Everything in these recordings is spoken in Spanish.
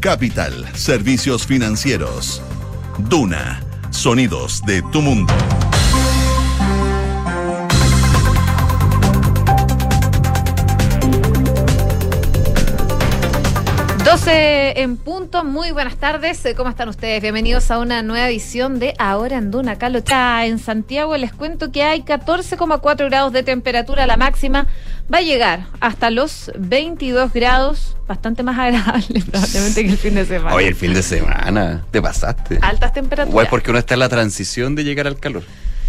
Capital, servicios financieros. Duna, sonidos de tu mundo. 12 en punto, muy buenas tardes, ¿cómo están ustedes? Bienvenidos a una nueva edición de Ahora en Duna Calocha. En Santiago les cuento que hay 14,4 grados de temperatura, la máxima va a llegar hasta los 22 grados, bastante más agradable probablemente que el fin de semana. Oye, el fin de semana, te pasaste. Altas temperaturas. Porque uno está en la transición de llegar al calor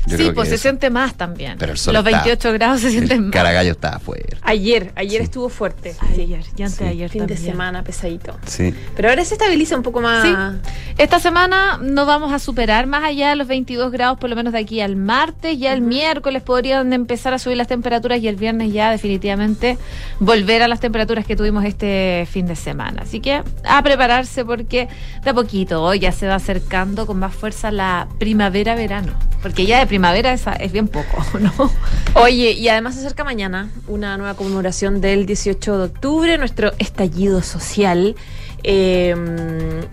sí, pues se siente más también. Los 28 grados se sienten más. Caragallo está fuerte. Ayer, ayer estuvo fuerte. Ayer, ya antes de ayer. Fin de semana pesadito. Sí. Pero ahora se estabiliza un poco más. Sí. Esta semana no vamos a superar más allá de los 22 grados, por lo menos de aquí al martes. Ya el miércoles podrían empezar a subir las temperaturas y el viernes ya definitivamente volver a las temperaturas que tuvimos este fin de semana. Así que a prepararse porque de a poquito hoy ya se va acercando con más fuerza la primavera-verano. Porque ya de primavera esa es bien poco, ¿no? Oye, y además se acerca mañana una nueva conmemoración del 18 de octubre, nuestro estallido social. Eh,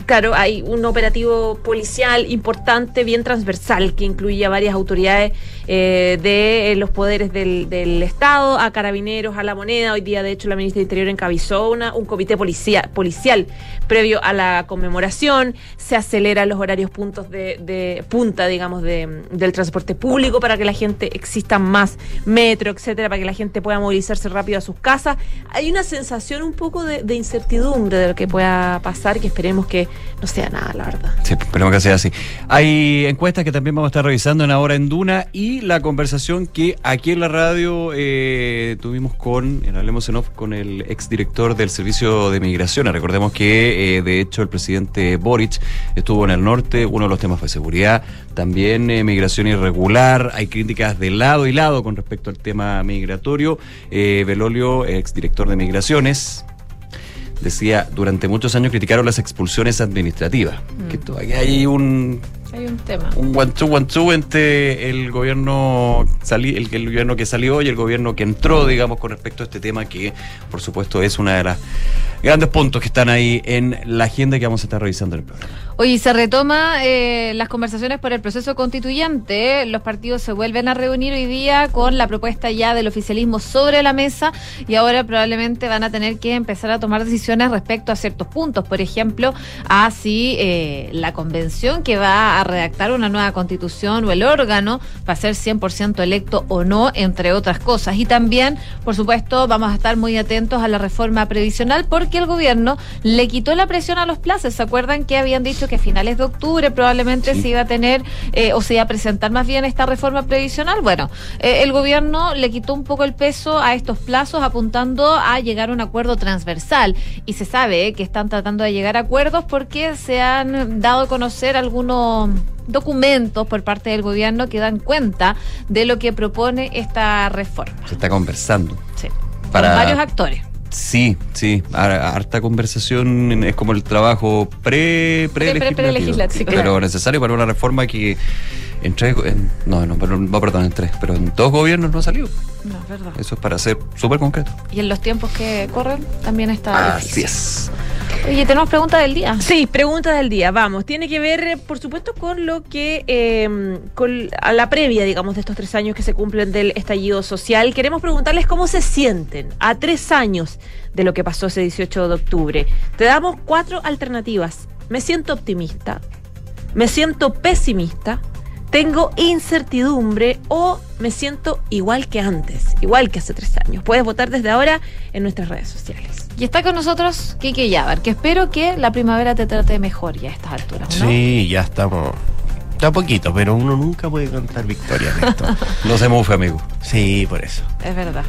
claro, hay un operativo policial importante, bien transversal, que incluye a varias autoridades eh, de los poderes del, Estado, a carabineros, a la moneda. Hoy día, de hecho, la ministra de Interior encabezó una, un comité policial previo a la conmemoración. Se aceleran los horarios puntos de, punta, digamos, del transporte público para que la gente exista más metro, etcétera, para que la gente pueda movilizarse rápido a sus casas. Hay una sensación un poco de, de incertidumbre de lo que pueda pasar, que esperemos que no sea nada, la verdad. Sí, esperemos que sea así. Hay encuestas que también vamos a estar revisando en Ahora en Duna y la conversación que aquí en la radio eh, tuvimos con, en Hablemos en Off, con el exdirector del Servicio de Migración. Recordemos que, eh, de hecho, el presidente Boric estuvo en el norte, uno de los temas fue seguridad, también eh, migración irregular, hay críticas de lado y lado con respecto al tema migratorio. Belolio, exdirector de Migraciones, decía, durante muchos años criticaron las expulsiones administrativas. Mm. Que todavía hay un hay un tema. Un guanchú guanchú entre el gobierno sali, el, el, gobierno que salió y el gobierno que entró, digamos, con respecto a este tema que, por supuesto, es una de las grandes puntos que están ahí en la agenda que vamos a estar revisando en el programa. Oye, se retoma eh, las conversaciones por el proceso constituyente. Los partidos se vuelven a reunir hoy día con la propuesta ya del oficialismo sobre la mesa y ahora probablemente van a tener que empezar a tomar decisiones respecto a ciertos puntos. Por ejemplo, a si eh, la convención que va a redactar una nueva constitución o el órgano va a ser 100% electo o no, entre otras cosas. Y también, por supuesto, vamos a estar muy atentos a la reforma previsional porque el gobierno le quitó la presión a los plazos. ¿Se acuerdan que habían dicho que a finales de octubre probablemente se iba a tener eh, o se iba a presentar más bien esta reforma previsional? Bueno, eh, el gobierno le quitó un poco el peso a estos plazos apuntando a llegar a un acuerdo transversal. Y se sabe que están tratando de llegar a acuerdos porque se han dado a conocer algunos documentos por parte del gobierno que dan cuenta de lo que propone esta reforma. Se está conversando. Sí. Para... Con varios actores. Sí, sí, harta conversación es como el trabajo pre, pre, legislativo, pero necesario para una reforma que en tres, no, no, perdón, en tres, pero en dos gobiernos no ha salido. No, es verdad. Eso es para ser súper concreto. Y en los tiempos que corren también está Así es. Oye, tenemos pregunta del día. Sí, pregunta del día, vamos. Tiene que ver, por supuesto, con lo que, eh, con a la previa, digamos, de estos tres años que se cumplen del estallido social. Queremos preguntarles cómo se sienten a tres años de lo que pasó ese 18 de octubre. Te damos cuatro alternativas. Me siento optimista, me siento pesimista, tengo incertidumbre o me siento igual que antes, igual que hace tres años. Puedes votar desde ahora en nuestras redes sociales. Y está con nosotros Kike Yabar, que espero que la primavera te trate mejor ya a estas alturas. ¿no? Sí, ya estamos. Está poquito, pero uno nunca puede cantar victoria en esto. no se mueve, amigo. Sí, por eso. Es verdad.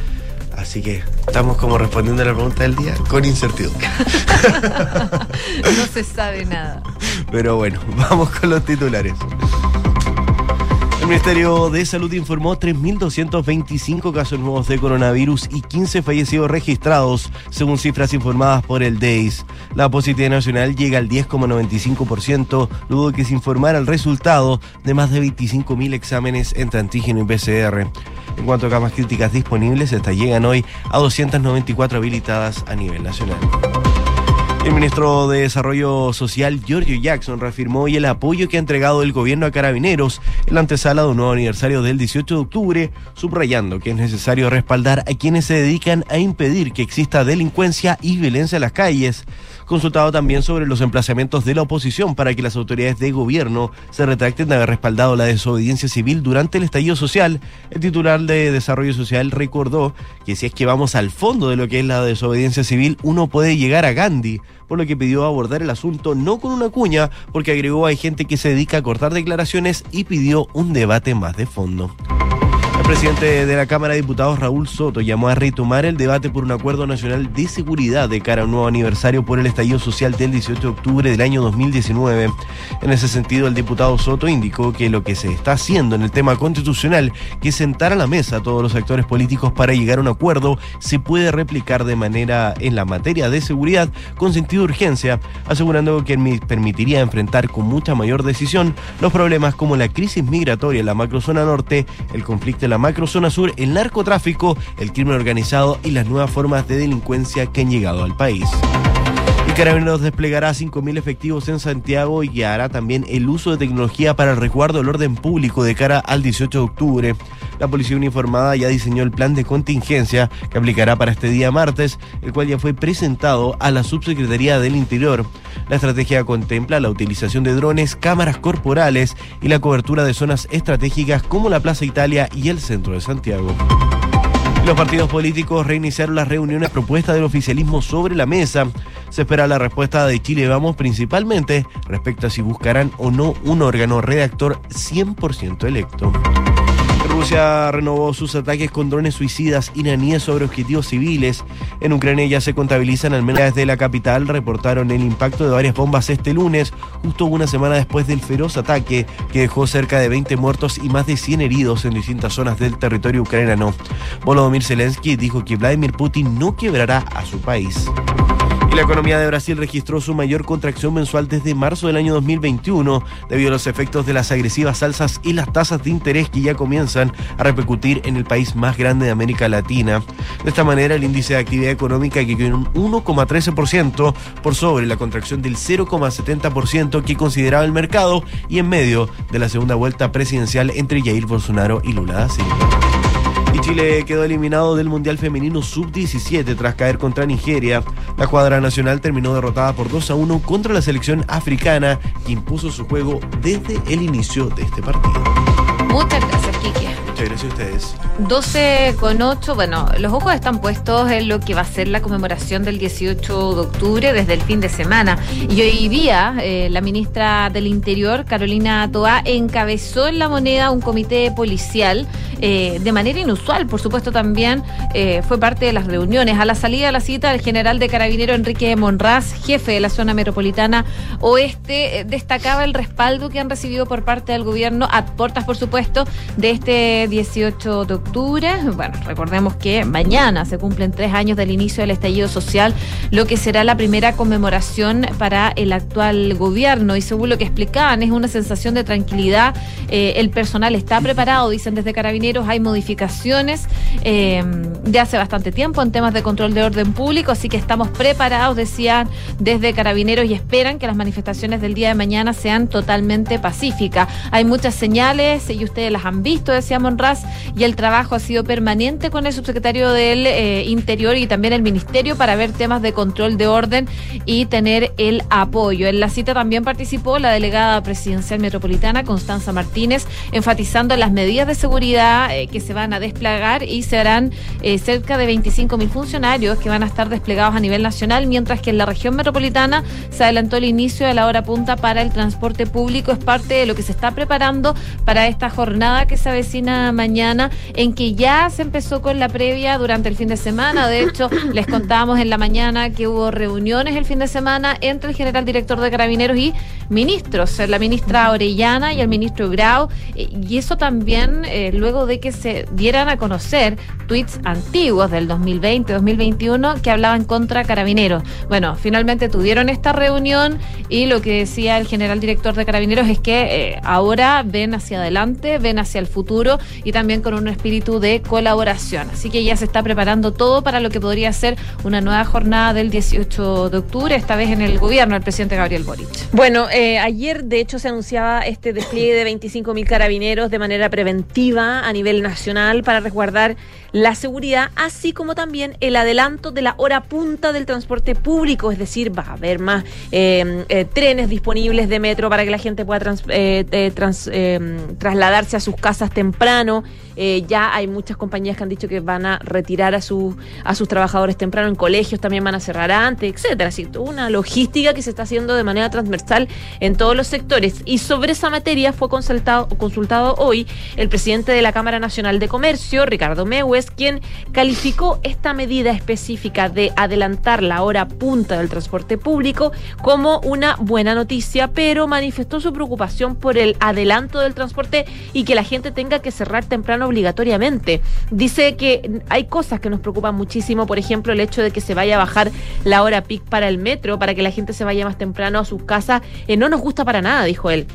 Así que estamos como respondiendo a la pregunta del día con incertidumbre. no se sabe nada. Pero bueno, vamos con los titulares. El Ministerio de Salud informó 3.225 casos nuevos de coronavirus y 15 fallecidos registrados, según cifras informadas por el DEIS. La positividad nacional llega al 10,95%, luego de que se informara el resultado de más de 25.000 exámenes entre antígeno y PCR. En cuanto a camas críticas disponibles, estas llegan hoy a 294 habilitadas a nivel nacional. El ministro de Desarrollo Social, Giorgio Jackson, reafirmó hoy el apoyo que ha entregado el gobierno a carabineros en la antesala de un nuevo aniversario del 18 de octubre, subrayando que es necesario respaldar a quienes se dedican a impedir que exista delincuencia y violencia en las calles consultado también sobre los emplazamientos de la oposición para que las autoridades de gobierno se retracten de haber respaldado la desobediencia civil durante el estallido social. El titular de Desarrollo Social recordó que si es que vamos al fondo de lo que es la desobediencia civil, uno puede llegar a Gandhi, por lo que pidió abordar el asunto no con una cuña, porque agregó hay gente que se dedica a cortar declaraciones y pidió un debate más de fondo. Presidente de la Cámara de Diputados, Raúl Soto, llamó a retomar el debate por un acuerdo nacional de seguridad de cara a un nuevo aniversario por el estallido social del 18 de octubre del año 2019. En ese sentido, el diputado Soto indicó que lo que se está haciendo en el tema constitucional, que sentar a la mesa a todos los actores políticos para llegar a un acuerdo, se puede replicar de manera en la materia de seguridad con sentido de urgencia, asegurando que permitiría enfrentar con mucha mayor decisión los problemas como la crisis migratoria en la macrozona norte, el conflicto la macrozona sur, el narcotráfico, el crimen organizado y las nuevas formas de delincuencia que han llegado al país. Carabineros desplegará 5.000 efectivos en Santiago y hará también el uso de tecnología para el resguardo del orden público de cara al 18 de octubre. La Policía Uniformada ya diseñó el plan de contingencia que aplicará para este día martes, el cual ya fue presentado a la Subsecretaría del Interior. La estrategia contempla la utilización de drones, cámaras corporales y la cobertura de zonas estratégicas como la Plaza Italia y el centro de Santiago. Los partidos políticos reiniciaron las reuniones propuestas del oficialismo sobre la mesa. Se espera la respuesta de Chile Vamos principalmente respecto a si buscarán o no un órgano redactor 100% electo. Rusia renovó sus ataques con drones suicidas iraníes sobre objetivos civiles. En Ucrania ya se contabilizan al menos desde la capital, reportaron el impacto de varias bombas este lunes, justo una semana después del feroz ataque que dejó cerca de 20 muertos y más de 100 heridos en distintas zonas del territorio ucraniano. Volodymyr Zelensky dijo que Vladimir Putin no quebrará a su país. La economía de Brasil registró su mayor contracción mensual desde marzo del año 2021 debido a los efectos de las agresivas alzas y las tasas de interés que ya comienzan a repercutir en el país más grande de América Latina. De esta manera, el índice de actividad económica que quedó un 1,13% por sobre la contracción del 0,70% que consideraba el mercado y en medio de la segunda vuelta presidencial entre Jair Bolsonaro y Lula da Silva. Chile quedó eliminado del Mundial Femenino Sub-17 tras caer contra Nigeria. La cuadra nacional terminó derrotada por 2 a 1 contra la selección africana que impuso su juego desde el inicio de este partido. Muchas gracias. Muchas gracias a ustedes. 12 con 8, bueno, los ojos están puestos en lo que va a ser la conmemoración del 18 de octubre desde el fin de semana. Y hoy día eh, la ministra del Interior, Carolina Toá, encabezó en la moneda un comité policial eh, de manera inusual, por supuesto también eh, fue parte de las reuniones. A la salida de la cita, el general de carabinero Enrique Monraz, jefe de la zona metropolitana oeste, destacaba el respaldo que han recibido por parte del gobierno, a puertas por supuesto, de este 18 de octubre. Bueno, recordemos que mañana se cumplen tres años del inicio del estallido social, lo que será la primera conmemoración para el actual gobierno. Y según lo que explicaban, es una sensación de tranquilidad. Eh, el personal está preparado, dicen desde Carabineros, hay modificaciones eh, de hace bastante tiempo en temas de control de orden público, así que estamos preparados, decían desde Carabineros, y esperan que las manifestaciones del día de mañana sean totalmente pacíficas. Hay muchas señales y ustedes las han visto, decía Y el trabajo ha sido permanente con el subsecretario del eh, Interior y también el Ministerio para ver temas de control de orden y tener el apoyo. En la cita también participó la delegada presidencial metropolitana, Constanza Martínez, enfatizando las medidas de seguridad eh, que se van a desplegar y serán eh, cerca de 25 mil funcionarios que van a estar desplegados a nivel nacional, mientras que en la región metropolitana se adelantó el inicio de la hora punta para el transporte público. Es parte de lo que se está preparando para esta jornada que se avecina mañana en que ya se empezó con la previa durante el fin de semana. De hecho, les contábamos en la mañana que hubo reuniones el fin de semana entre el general director de Carabineros y ministros, la ministra Orellana y el ministro Grau. Eh, y eso también eh, luego de que se dieran a conocer tweets antiguos del 2020-2021 que hablaban contra Carabineros. Bueno, finalmente tuvieron esta reunión Y lo que decía el general director de Carabineros es que eh, ahora ven hacia adelante, ven hacia el futuro y también con un espíritu de colaboración. Así que ya se está preparando todo para lo que podría ser una nueva jornada del 18 de octubre, esta vez en el gobierno del presidente Gabriel Boric. Bueno, eh, ayer de hecho se anunciaba este despliegue de 25.000 carabineros de manera preventiva a nivel nacional para resguardar la seguridad, así como también el adelanto de la hora punta del transporte público, es decir, va a haber más eh, eh, trenes disponibles de metro para que la gente pueda eh, trasladarse a sus casas temprano. Eh, ya hay muchas compañías que han dicho que van a retirar a, sus a sus trabajadores temprano en colegios, también van a cerrar antes, etcétera. Así una logística que se está haciendo de manera transversal en todos los sectores. Y sobre esa materia fue consultado, consultado hoy el presidente de la Cámara Nacional de Comercio, Ricardo Mewes, quien calificó esta medida específica de adelantar la hora punta del transporte público como una buena noticia, pero manifestó su preocupación por el adelanto del transporte y que la gente tenga que cerrar temprano obligatoriamente. Dice que hay cosas que nos preocupan muchísimo, por ejemplo, el hecho de que se vaya a bajar la hora pic para el metro, para que la gente se vaya más temprano a sus casas. Eh, no nos gusta para nada, dijo él.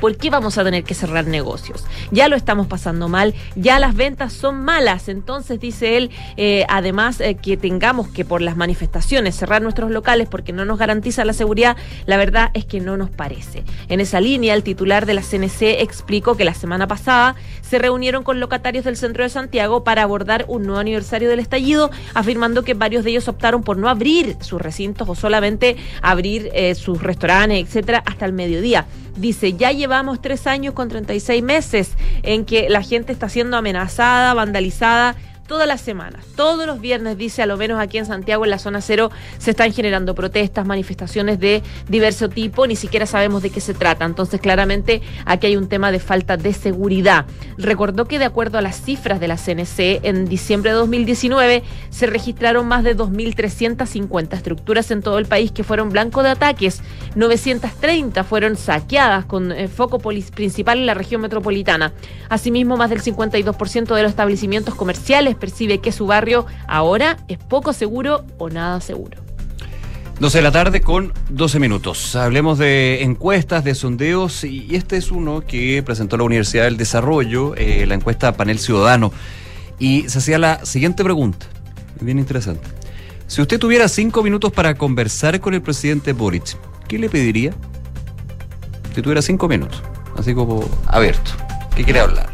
¿Por qué vamos a tener que cerrar negocios? Ya lo estamos pasando mal, ya las ventas son malas. Entonces, dice él, eh, además eh, que tengamos que por las manifestaciones cerrar nuestros locales porque no nos garantiza la seguridad, la verdad es que no nos parece. En esa línea, el titular de la CNC explicó que la semana pasada se reunieron con locatarios del centro de Santiago para abordar un nuevo aniversario del estallido, afirmando que varios de ellos optaron por no abrir sus recintos o solamente abrir eh, sus restaurantes, etcétera, hasta el mediodía. Dice, ya llevamos tres años con 36 meses en que la gente está siendo amenazada, vandalizada todas las semanas. Todos los viernes, dice, a lo menos aquí en Santiago, en la zona cero, se están generando protestas, manifestaciones de diverso tipo, ni siquiera sabemos de qué se trata. Entonces, claramente, aquí hay un tema de falta de seguridad. Recordó que de acuerdo a las cifras de la CNC, en diciembre de 2019 se registraron más de 2.350 estructuras en todo el país que fueron blanco de ataques. 930 fueron saqueadas con eh, foco principal en la región metropolitana. Asimismo, más del 52% de los establecimientos comerciales percibe que su barrio ahora es poco seguro o nada seguro. 12 de la tarde con 12 minutos. Hablemos de encuestas, de sondeos, y este es uno que presentó la Universidad del Desarrollo, eh, la encuesta Panel Ciudadano. Y se hacía la siguiente pregunta, bien interesante. Si usted tuviera cinco minutos para conversar con el presidente Boric, ¿qué le pediría? Si tuviera cinco minutos, así como abierto, ¿qué quiere hablar?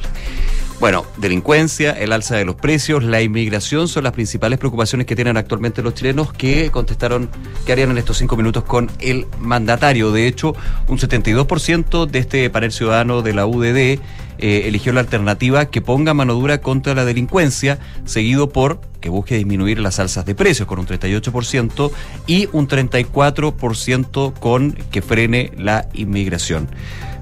Bueno, delincuencia, el alza de los precios, la inmigración son las principales preocupaciones que tienen actualmente los chilenos que contestaron qué harían en estos cinco minutos con el mandatario. De hecho, un 72% de este panel ciudadano de la UDD eh, eligió la alternativa que ponga mano dura contra la delincuencia, seguido por que busque disminuir las alzas de precios con un 38% y un 34% con que frene la inmigración.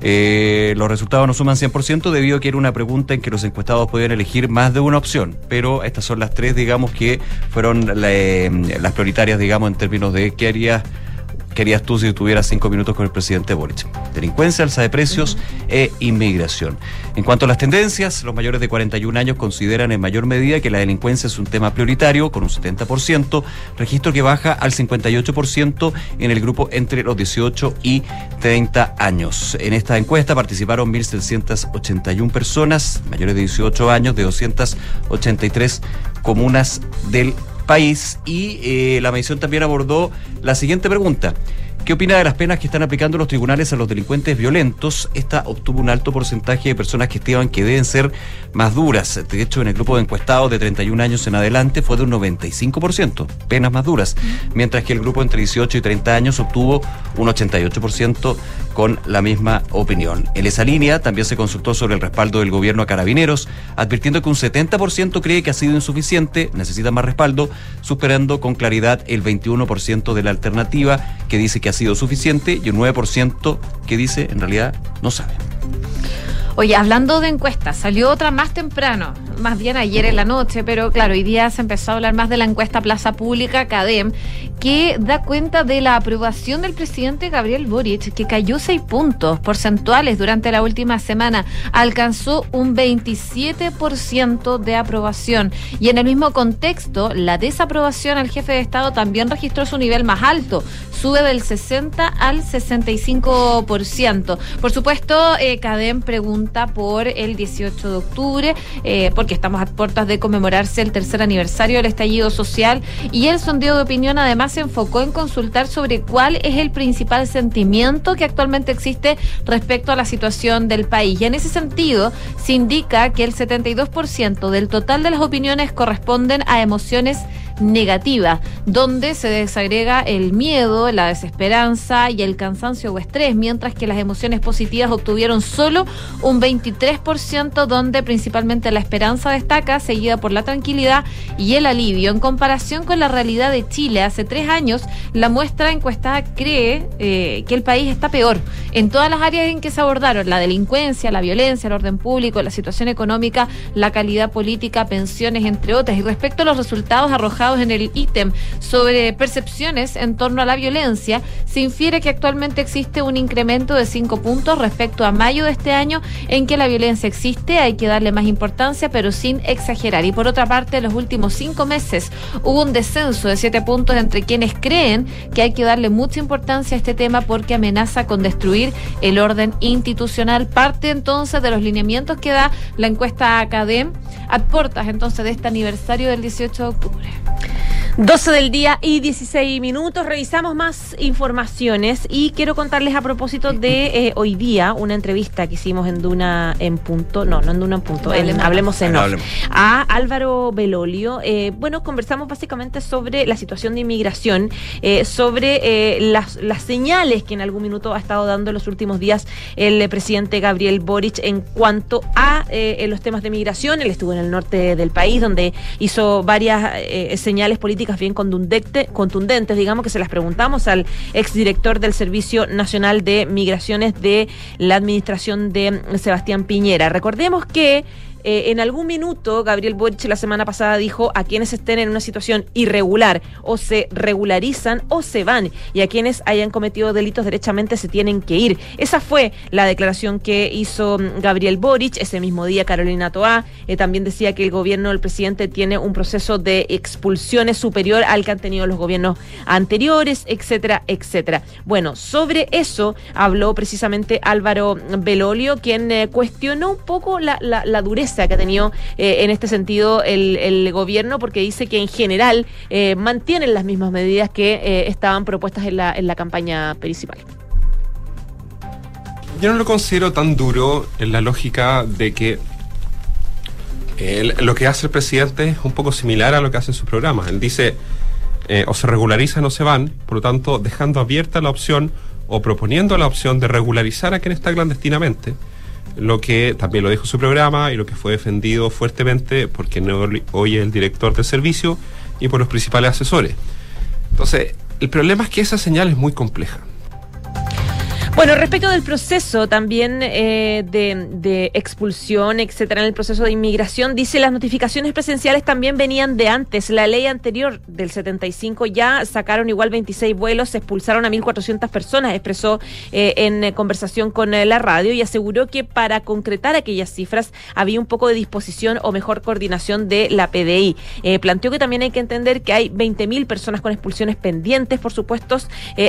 Eh, los resultados no suman 100% debido a que era una pregunta en que los encuestados podían elegir más de una opción, pero estas son las tres, digamos, que fueron eh, las prioritarias, digamos, en términos de qué harías ¿Qué harías tú si tuvieras cinco minutos con el presidente Boric? Delincuencia, alza de precios e inmigración. En cuanto a las tendencias, los mayores de 41 años consideran en mayor medida que la delincuencia es un tema prioritario, con un 70%, registro que baja al 58% en el grupo entre los 18 y 30 años. En esta encuesta participaron 1.781 personas, mayores de 18 años, de 283 comunas del país y eh, la medición también abordó la siguiente pregunta. ¿Qué opina de las penas que están aplicando los tribunales a los delincuentes violentos? Esta obtuvo un alto porcentaje de personas que estiman que deben ser más duras. De hecho, en el grupo de encuestados de 31 años en adelante fue de un 95%, penas más duras, mientras que el grupo entre 18 y 30 años obtuvo un 88% con la misma opinión. En esa línea también se consultó sobre el respaldo del gobierno a carabineros, advirtiendo que un 70% cree que ha sido insuficiente, necesita más respaldo, superando con claridad el 21% de la alternativa que dice que ha sido suficiente y un 9% que dice en realidad no sabe. Oye, hablando de encuestas, salió otra más temprano. más bien ayer en la noche, pero claro, hoy día se empezó a hablar más de la encuesta Plaza Pública CADEM, que da cuenta de la aprobación del presidente Gabriel Boric, que cayó seis puntos porcentuales durante la última semana, alcanzó un 27% de aprobación. Y en el mismo contexto, la desaprobación al jefe de Estado también registró su nivel más alto, sube del 60 al 65%. Por supuesto, eh, CADEM por el 18 de octubre, eh, porque estamos a puertas de conmemorarse el tercer aniversario del estallido social y el sondeo de opinión además se enfocó en consultar sobre cuál es el principal sentimiento que actualmente existe respecto a la situación del país. Y en ese sentido, se indica que el 72% del total de las opiniones corresponden a emociones negativa, donde se desagrega el miedo, la desesperanza y el cansancio o estrés, mientras que las emociones positivas obtuvieron solo un 23%, donde principalmente la esperanza destaca, seguida por la tranquilidad y el alivio. En comparación con la realidad de Chile, hace tres años, la muestra encuestada cree eh, que el país está peor en todas las áreas en que se abordaron, la delincuencia, la violencia, el orden público, la situación económica, la calidad política, pensiones, entre otras. Y respecto a los resultados arrojados, en el ítem sobre percepciones en torno a la violencia, se infiere que actualmente existe un incremento de cinco puntos respecto a mayo de este año en que la violencia existe, hay que darle más importancia, pero sin exagerar. Y por otra parte, en los últimos cinco meses hubo un descenso de siete puntos entre quienes creen que hay que darle mucha importancia a este tema porque amenaza con destruir el orden institucional. Parte entonces de los lineamientos que da la encuesta Academ a puertas entonces de este aniversario del 18 de octubre. 12 del día y 16 minutos. Revisamos más informaciones y quiero contarles a propósito de eh, hoy día una entrevista que hicimos en Duna en punto, no, no en Duna en punto, en Hablemos en off, a Álvaro Belolio. Eh, bueno, conversamos básicamente sobre la situación de inmigración, eh, sobre las, las señales que en algún minuto ha estado dando en los últimos días el presidente Gabriel Boric en cuanto a los temas de migración. Él estuvo en el norte del país donde hizo varias señales políticas bien contundentes, digamos, que se las preguntamos al exdirector del Servicio Nacional de Migraciones de la Administración de Sebastián Piñera. Recordemos que eh, en algún minuto, Gabriel Boric la semana pasada dijo a quienes estén en una situación irregular o se regularizan o se van y a quienes hayan cometido delitos derechamente se tienen que ir. Esa fue la declaración que hizo mm, Gabriel Boric. Ese mismo día, Carolina Toá eh, también decía que el gobierno del presidente tiene un proceso de expulsiones superior al que han tenido los gobiernos anteriores, etcétera, etcétera. Bueno, sobre eso habló precisamente Álvaro Belolio, quien eh, cuestionó un poco la, la dureza que ha tenido eh, en este sentido el, gobierno, porque dice que en general eh, mantienen las mismas medidas que eh, estaban propuestas en la, campaña principal. Yo no lo considero tan duro en la lógica de que lo que hace el presidente es un poco similar a lo que hace en su programa. Él dice, o se regularizan o se van, por lo tanto, dejando abierta la opción o proponiendo la opción de regularizar a quien está clandestinamente lo que también lo dijo su programa y lo que fue defendido fuertemente porque no hoy es el director del servicio y por los principales asesores. Entonces, el problema es que esa señal es muy compleja. Bueno, respecto del proceso también eh, de, expulsión, etcétera, en el proceso de inmigración, dice las notificaciones presenciales también venían de antes. La ley anterior del 75 ya sacaron igual 26 vuelos, expulsaron a 1.400 personas, expresó eh, en eh, conversación con la radio y aseguró que para concretar aquellas cifras había un poco de disposición o mejor coordinación de la PDI. planteó que también hay que entender que hay 20.000 personas con expulsiones pendientes, por supuesto,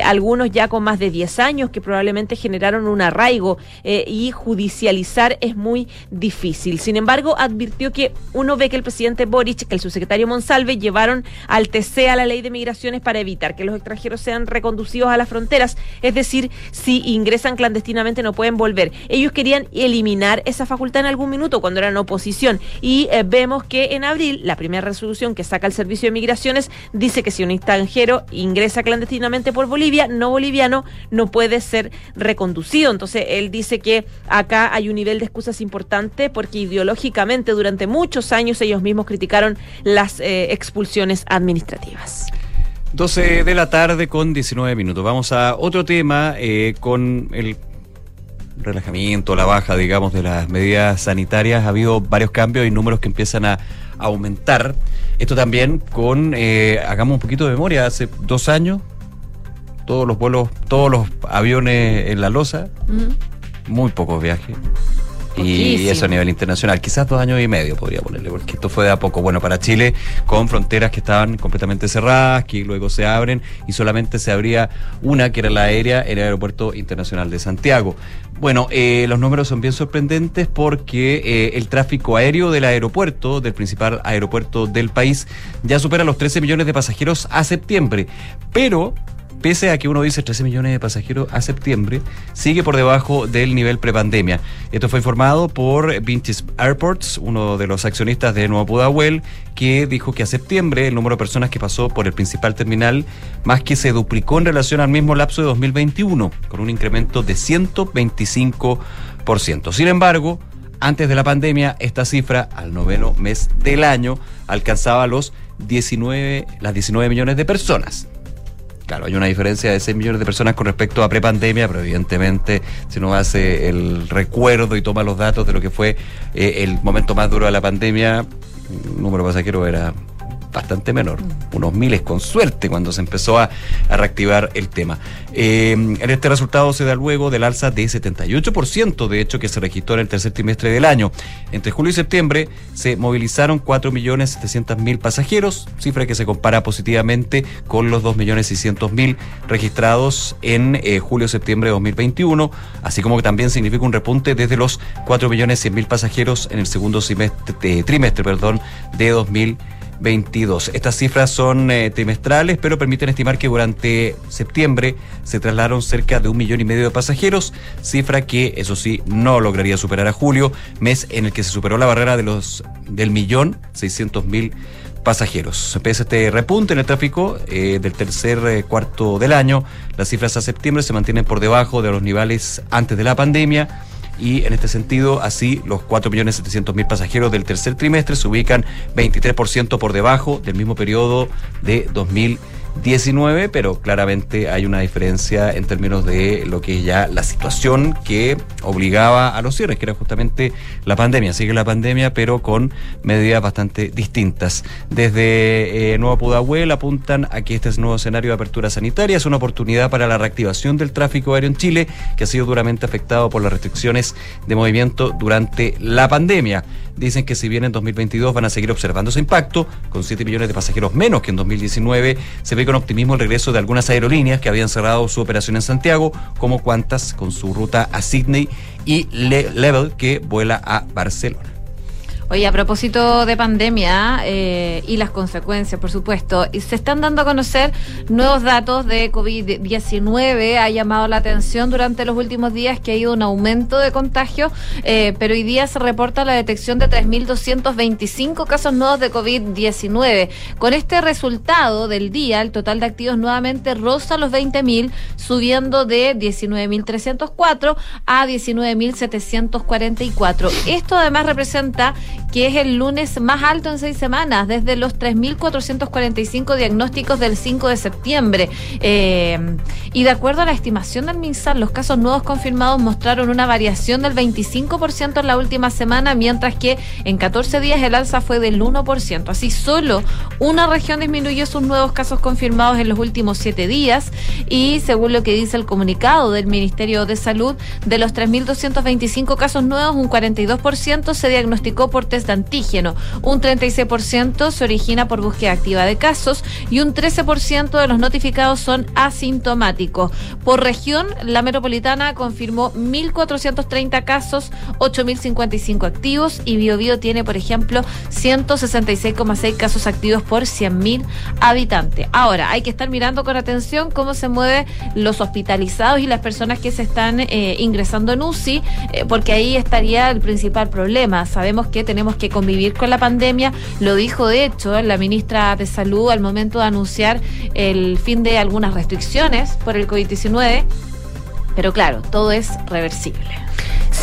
algunos ya con más de 10 años que probablemente generaron un arraigo eh, y judicializar es muy difícil. Sin embargo, advirtió que uno ve que el presidente Boric, que el subsecretario Monsalve llevaron al TC a la ley de migraciones para evitar que los extranjeros sean reconducidos a las fronteras. Es decir, si ingresan clandestinamente no pueden volver. Ellos querían eliminar esa facultad en algún minuto cuando eran oposición. Y eh, vemos que en abril, la primera resolución que saca el Servicio de Migraciones dice que si un extranjero ingresa clandestinamente por Bolivia, no boliviano, no puede ser reconducido. Entonces, él dice que acá hay un nivel de excusas importante porque ideológicamente durante muchos años ellos mismos criticaron las eh, expulsiones administrativas. 12 de la tarde con 19 minutos. Vamos a otro tema eh, con el relajamiento, la baja, digamos, de las medidas sanitarias, ha habido varios cambios y números que empiezan a aumentar. Esto también con, eh, hagamos un poquito de memoria, hace dos años, todos los vuelos, todos los aviones en la losa, muy pocos viajes. Y eso a nivel internacional, quizás dos años y medio podría ponerle, porque esto fue de a poco. Bueno, para Chile, con fronteras que estaban completamente cerradas, que luego se abren y solamente se abría una, que era la aérea, en el Aeropuerto Internacional de Santiago. Bueno, eh, los números son bien sorprendentes porque eh, el tráfico aéreo del aeropuerto, del principal aeropuerto del país, ya supera los 13 millones de pasajeros a septiembre. Pero pese a que uno dice 13 millones de pasajeros a septiembre, sigue por debajo del nivel prepandemia. Esto fue informado por Vintage Airports, uno de los accionistas de Nueva Pudahuel, que dijo que a septiembre el número de personas que pasó por el principal terminal más que se duplicó en relación al mismo lapso de 2021, con un incremento de 125%. Sin embargo, antes de la pandemia, esta cifra al noveno mes del año alcanzaba los 19, las 19 millones de personas. Claro, hay una diferencia de 6 millones de personas con respecto a prepandemia, pero evidentemente si uno hace el recuerdo y toma los datos de lo que fue eh, el momento más duro de la pandemia, el número de pasajeros era bastante menor, unos miles con suerte cuando se empezó a, reactivar el tema. En este resultado se da luego del alza de 78%, de hecho, que se registró en el tercer trimestre del año. Entre julio y septiembre se movilizaron 4.700.000 pasajeros, cifra que se compara positivamente con los 2.600.000 registrados en eh, julio-septiembre de 2021, así como que también significa un repunte desde los 4.100.000 pasajeros en el segundo semestre, eh, trimestre perdón, de 2021. 22. Estas cifras son eh, trimestrales, pero permiten estimar que durante septiembre se trasladaron cerca de un millón y medio de pasajeros, cifra que, eso sí, no lograría superar a julio, mes en el que se superó la barrera de los del millón seiscientos mil pasajeros. Pese a este repunte en el tráfico eh, del tercer eh, cuarto del año, las cifras a septiembre se mantienen por debajo de los niveles antes de la pandemia y en este sentido, así los 4.700.000 pasajeros del tercer trimestre se ubican 23% por debajo del mismo periodo de 2019, pero claramente hay una diferencia en términos de lo que es ya la situación que obligaba a los cierres, que era justamente la pandemia. Sigue la pandemia, pero con medidas bastante distintas. Desde eh, Nueva Pudahuel apuntan a que este nuevo escenario de apertura sanitaria es una oportunidad para la reactivación del tráfico aéreo en Chile, que ha sido duramente afectado por las restricciones de movimiento durante la pandemia. Dicen que si bien en 2022 van a seguir observando ese impacto, con 7 millones de pasajeros menos que en 2019, se ve con optimismo el regreso de algunas aerolíneas que habían cerrado su operación en Santiago, como Qantas con su ruta a Sydney y Le- Level que vuela a Barcelona. Oye, a propósito de pandemia eh, y las consecuencias, por supuesto, se están dando a conocer nuevos datos de COVID-19. Ha llamado la atención durante los últimos días que ha ido un aumento de contagios, eh, pero hoy día se reporta la detección de 3.225 casos nuevos de COVID-19. Con este resultado del día, el total de activos nuevamente roza los 20.000, subiendo de 19.304 a 19.744. Esto además representa que es el lunes más alto en seis semanas, desde los 3.445 diagnósticos del 5 de septiembre. Eh, y de acuerdo a la estimación del MinSal, los casos nuevos confirmados mostraron una variación del 25% en la última semana, mientras que en 14 días el alza fue del 1%. Así, solo una región disminuyó sus nuevos casos confirmados en los últimos siete días y según lo que dice el comunicado del Ministerio de Salud, de los 3.225 casos nuevos, un 42% se diagnosticó por test de antígeno, un 36% se origina por búsqueda activa de casos y un 13% de los notificados son asintomáticos. Por región, la metropolitana confirmó 1.430 casos, 8.055 activos y Biobío tiene, por ejemplo, 166,6 casos activos por 100.000 habitantes. Ahora, hay que estar mirando con atención cómo se mueven los hospitalizados y las personas que se están eh, ingresando en UCI, eh, porque ahí estaría el principal problema. Sabemos que tenemos que convivir con la pandemia, lo dijo de hecho la ministra de Salud al momento de anunciar el fin de algunas restricciones por el COVID-19, pero claro, todo es reversible.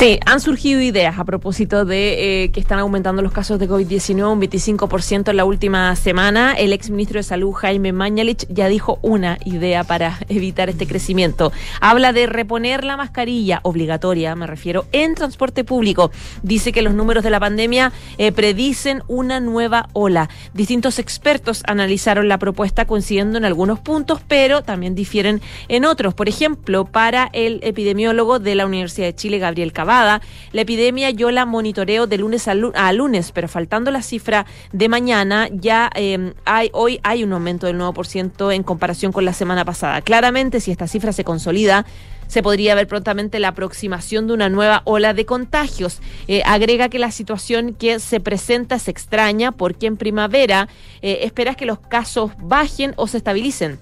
Sí, han surgido ideas a propósito de eh, que están aumentando los casos de COVID-19 un 25% en la última semana. El exministro de Salud, Jaime Mañalich, ya dijo una idea para evitar este crecimiento. Habla de reponer la mascarilla obligatoria, me refiero, en transporte público. Dice que los números de la pandemia eh, predicen una nueva ola. Distintos expertos analizaron la propuesta coincidiendo en algunos puntos, pero también difieren en otros. Por ejemplo, para el epidemiólogo de la Universidad de Chile, Gabriel la epidemia yo la monitoreo de lunes a, lunes, pero faltando la cifra de mañana, ya eh, hay, hoy hay un aumento del 9% en comparación con la semana pasada. Claramente, si esta cifra se consolida, se podría ver prontamente la aproximación de una nueva ola de contagios. Eh, agrega que la situación que se presenta es extraña porque en primavera eh, esperas que los casos bajen o se estabilicen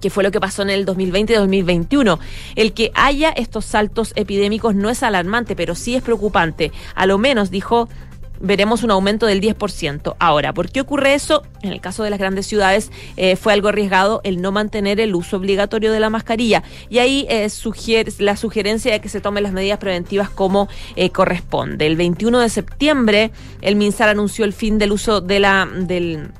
que fue lo que pasó en el 2020 y 2021. El que haya estos saltos epidémicos no es alarmante, pero sí es preocupante. A lo menos, dijo veremos un aumento del 10%. Ahora, ¿por qué ocurre eso? En el caso de las grandes ciudades eh, fue algo arriesgado el no mantener el uso obligatorio de la mascarilla. Y ahí eh, sugiere, la sugerencia de que se tomen las medidas preventivas como eh, corresponde. El 21 de septiembre, el MinSAR anunció el fin del uso de la, del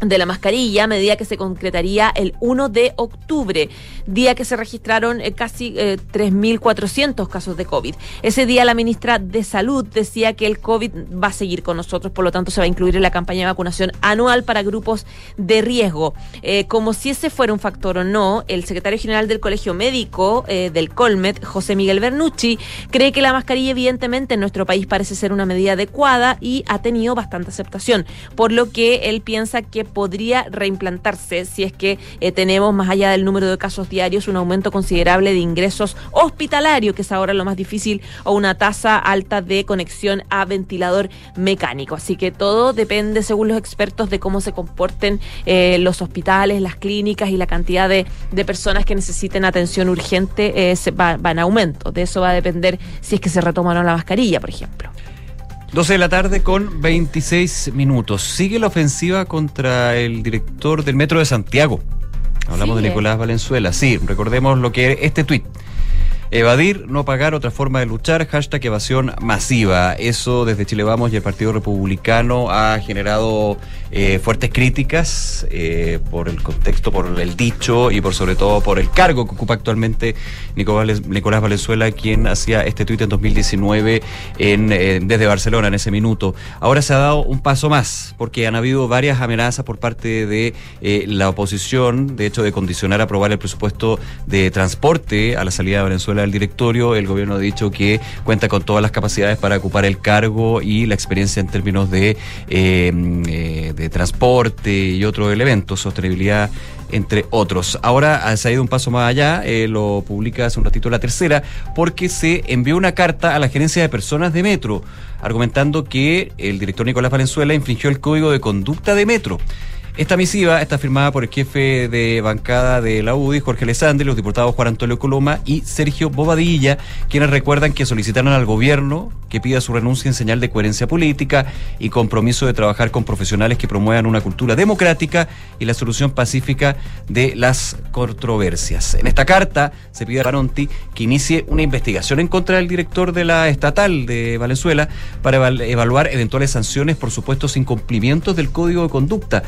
de la mascarilla, medida que se concretaría el 1 de octubre, día que se registraron eh, casi 3.400 eh, casos de COVID. Ese día la ministra de Salud decía que el COVID va a seguir con nosotros, por lo tanto se va a incluir en la campaña de vacunación anual para grupos de riesgo. Eh, como si ese fuera un factor o no, el secretario general del Colegio Médico del Colmet, José Miguel Bernucci, cree que la mascarilla evidentemente en nuestro país parece ser una medida adecuada y ha tenido bastante aceptación, por lo que él piensa que podría reimplantarse si es que eh, tenemos, más allá del número de casos diarios, un aumento considerable de ingresos hospitalarios, que es ahora lo más difícil, o una tasa alta de conexión a ventilador mecánico. Así que todo depende, según los expertos, de cómo se comporten eh, los hospitales, las clínicas y la cantidad de, personas que necesiten atención urgente eh, va, va en aumento. De eso va a depender si es que se retoma o no la mascarilla, por ejemplo. 12 de la tarde con 26 minutos. Sigue la ofensiva contra el director del Metro de Santiago. Hablamos de Nicolás Valenzuela. Sí, recordemos lo que este tuit. Evadir, no pagar, otra forma de luchar, hashtag evasión masiva. Eso desde Chile Vamos y el Partido Republicano ha generado eh, fuertes críticas eh, por el contexto, por el dicho y por sobre todo por el cargo que ocupa actualmente Nicolás, Nicolás Valenzuela, quien hacía este tuit en 2019 en, eh, desde Barcelona en ese minuto. Ahora se ha dado un paso más, porque han habido varias amenazas por parte de la oposición, de hecho de condicionar aprobar el presupuesto de transporte a la salida de Venezuela del directorio, el gobierno ha dicho que cuenta con todas las capacidades para ocupar el cargo y la experiencia en términos de, de transporte y otros elementos, sostenibilidad entre otros. Ahora se ha ido un paso más allá, eh, lo publica hace un ratito la tercera, porque se envió una carta a la gerencia de personas de Metro, argumentando que el director Nicolás Valenzuela infringió el código de conducta de Metro. Esta misiva está firmada por el jefe de bancada de la UDI, Jorge Alessandri, los diputados Juan Antonio Coloma y Sergio Bobadilla, quienes recuerdan que solicitaron al gobierno que pida su renuncia en señal de coherencia política y compromiso de trabajar con profesionales que promuevan una cultura democrática y la solución pacífica de las controversias. En esta carta se pide a Baronti que inicie una investigación en contra del director de la estatal de Valenzuela para evaluar eventuales sanciones por supuestos incumplimientos del código de conducta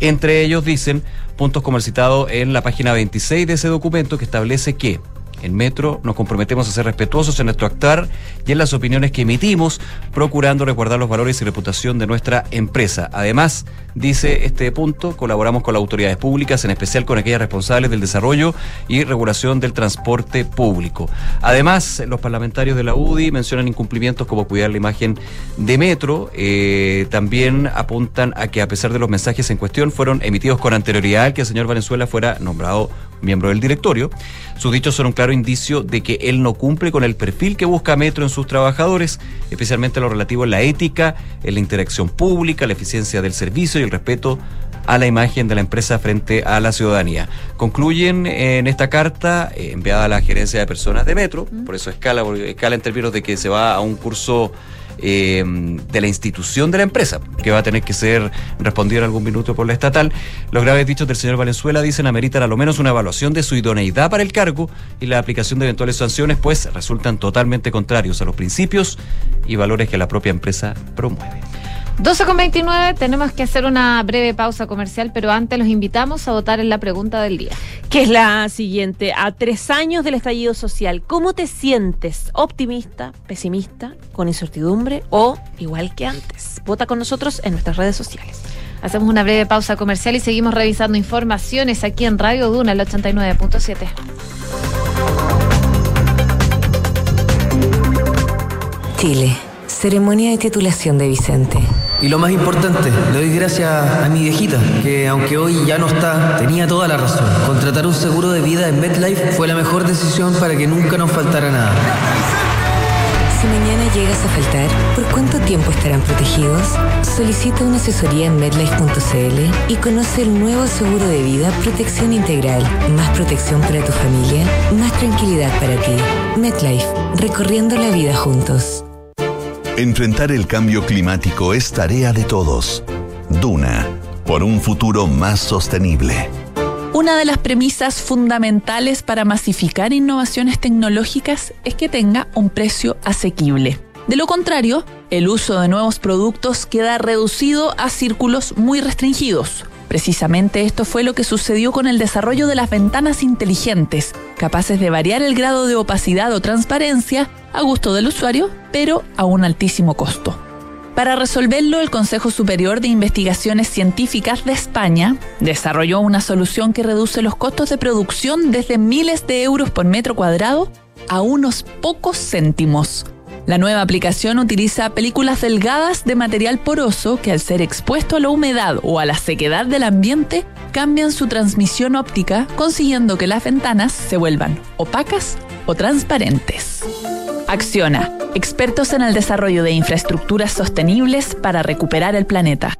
entre ellos dicen puntos como el citado en la página 26 de ese documento que establece que en Metro nos comprometemos a ser respetuosos en nuestro actuar y en las opiniones que emitimos, procurando resguardar los valores y reputación de nuestra empresa. Además, dice este punto, colaboramos con las autoridades públicas, en especial con aquellas responsables del desarrollo y regulación del transporte público. Además, los parlamentarios de la UDI mencionan incumplimientos como cuidar la imagen de Metro. Eh, también apuntan a que a pesar de los mensajes en cuestión fueron emitidos con anterioridad al que el señor Venezuela fuera nombrado miembro del directorio. Sus dichos son un claro indicio de que él no cumple con el perfil que busca Metro en sus trabajadores, especialmente lo relativo a la ética, en la interacción pública, la eficiencia del servicio y el respeto a la imagen de la empresa frente a la ciudadanía. Concluyen en esta carta eh, enviada a la gerencia de personas de Metro, por eso escala, escala en términos de que se va a un curso eh, de la institución de la empresa, que va a tener que ser respondida en algún minuto por la estatal. Los graves dichos del señor Valenzuela dicen ameritan a lo menos una evaluación de su idoneidad para el cargo y la aplicación de eventuales sanciones, pues resultan totalmente contrarios a los principios y valores que la propia empresa promueve. 12 con 29, tenemos que hacer una breve pausa comercial, pero antes los invitamos a votar en la pregunta del día. Que es la siguiente. A tres años del estallido social, ¿cómo te sientes? ¿Optimista, pesimista, con incertidumbre o igual que antes? Vota con nosotros en nuestras redes sociales. Hacemos una breve pausa comercial y seguimos revisando informaciones aquí en Radio Duna, el 89.7. Chile. Ceremonia de titulación de Vicente. Y lo más importante, le doy gracias a mi viejita, que aunque hoy ya no está, tenía toda la razón. Contratar un seguro de vida en MetLife fue la mejor decisión para que nunca nos faltara nada. Si mañana llegas a faltar, ¿por cuánto tiempo estarán protegidos? Solicita una asesoría en medlife.cl y conoce el nuevo seguro de vida Protección Integral. Más protección para tu familia, más tranquilidad para ti. MedLife, recorriendo la vida juntos. Enfrentar el cambio climático es tarea de todos. Duna, por un futuro más sostenible. Una de las premisas fundamentales para masificar innovaciones tecnológicas es que tenga un precio asequible. De lo contrario, el uso de nuevos productos queda reducido a círculos muy restringidos. Precisamente esto fue lo que sucedió con el desarrollo de las ventanas inteligentes, capaces de variar el grado de opacidad o transparencia a gusto del usuario, pero a un altísimo costo. Para resolverlo, el Consejo Superior de Investigaciones Científicas de España desarrolló una solución que reduce los costos de producción desde miles de euros por metro cuadrado a unos pocos céntimos. La nueva aplicación utiliza películas delgadas de material poroso que al ser expuesto a la humedad o a la sequedad del ambiente cambian su transmisión óptica, consiguiendo que las ventanas se vuelvan opacas o transparentes. Acciona, expertos en el desarrollo de infraestructuras sostenibles para recuperar el planeta.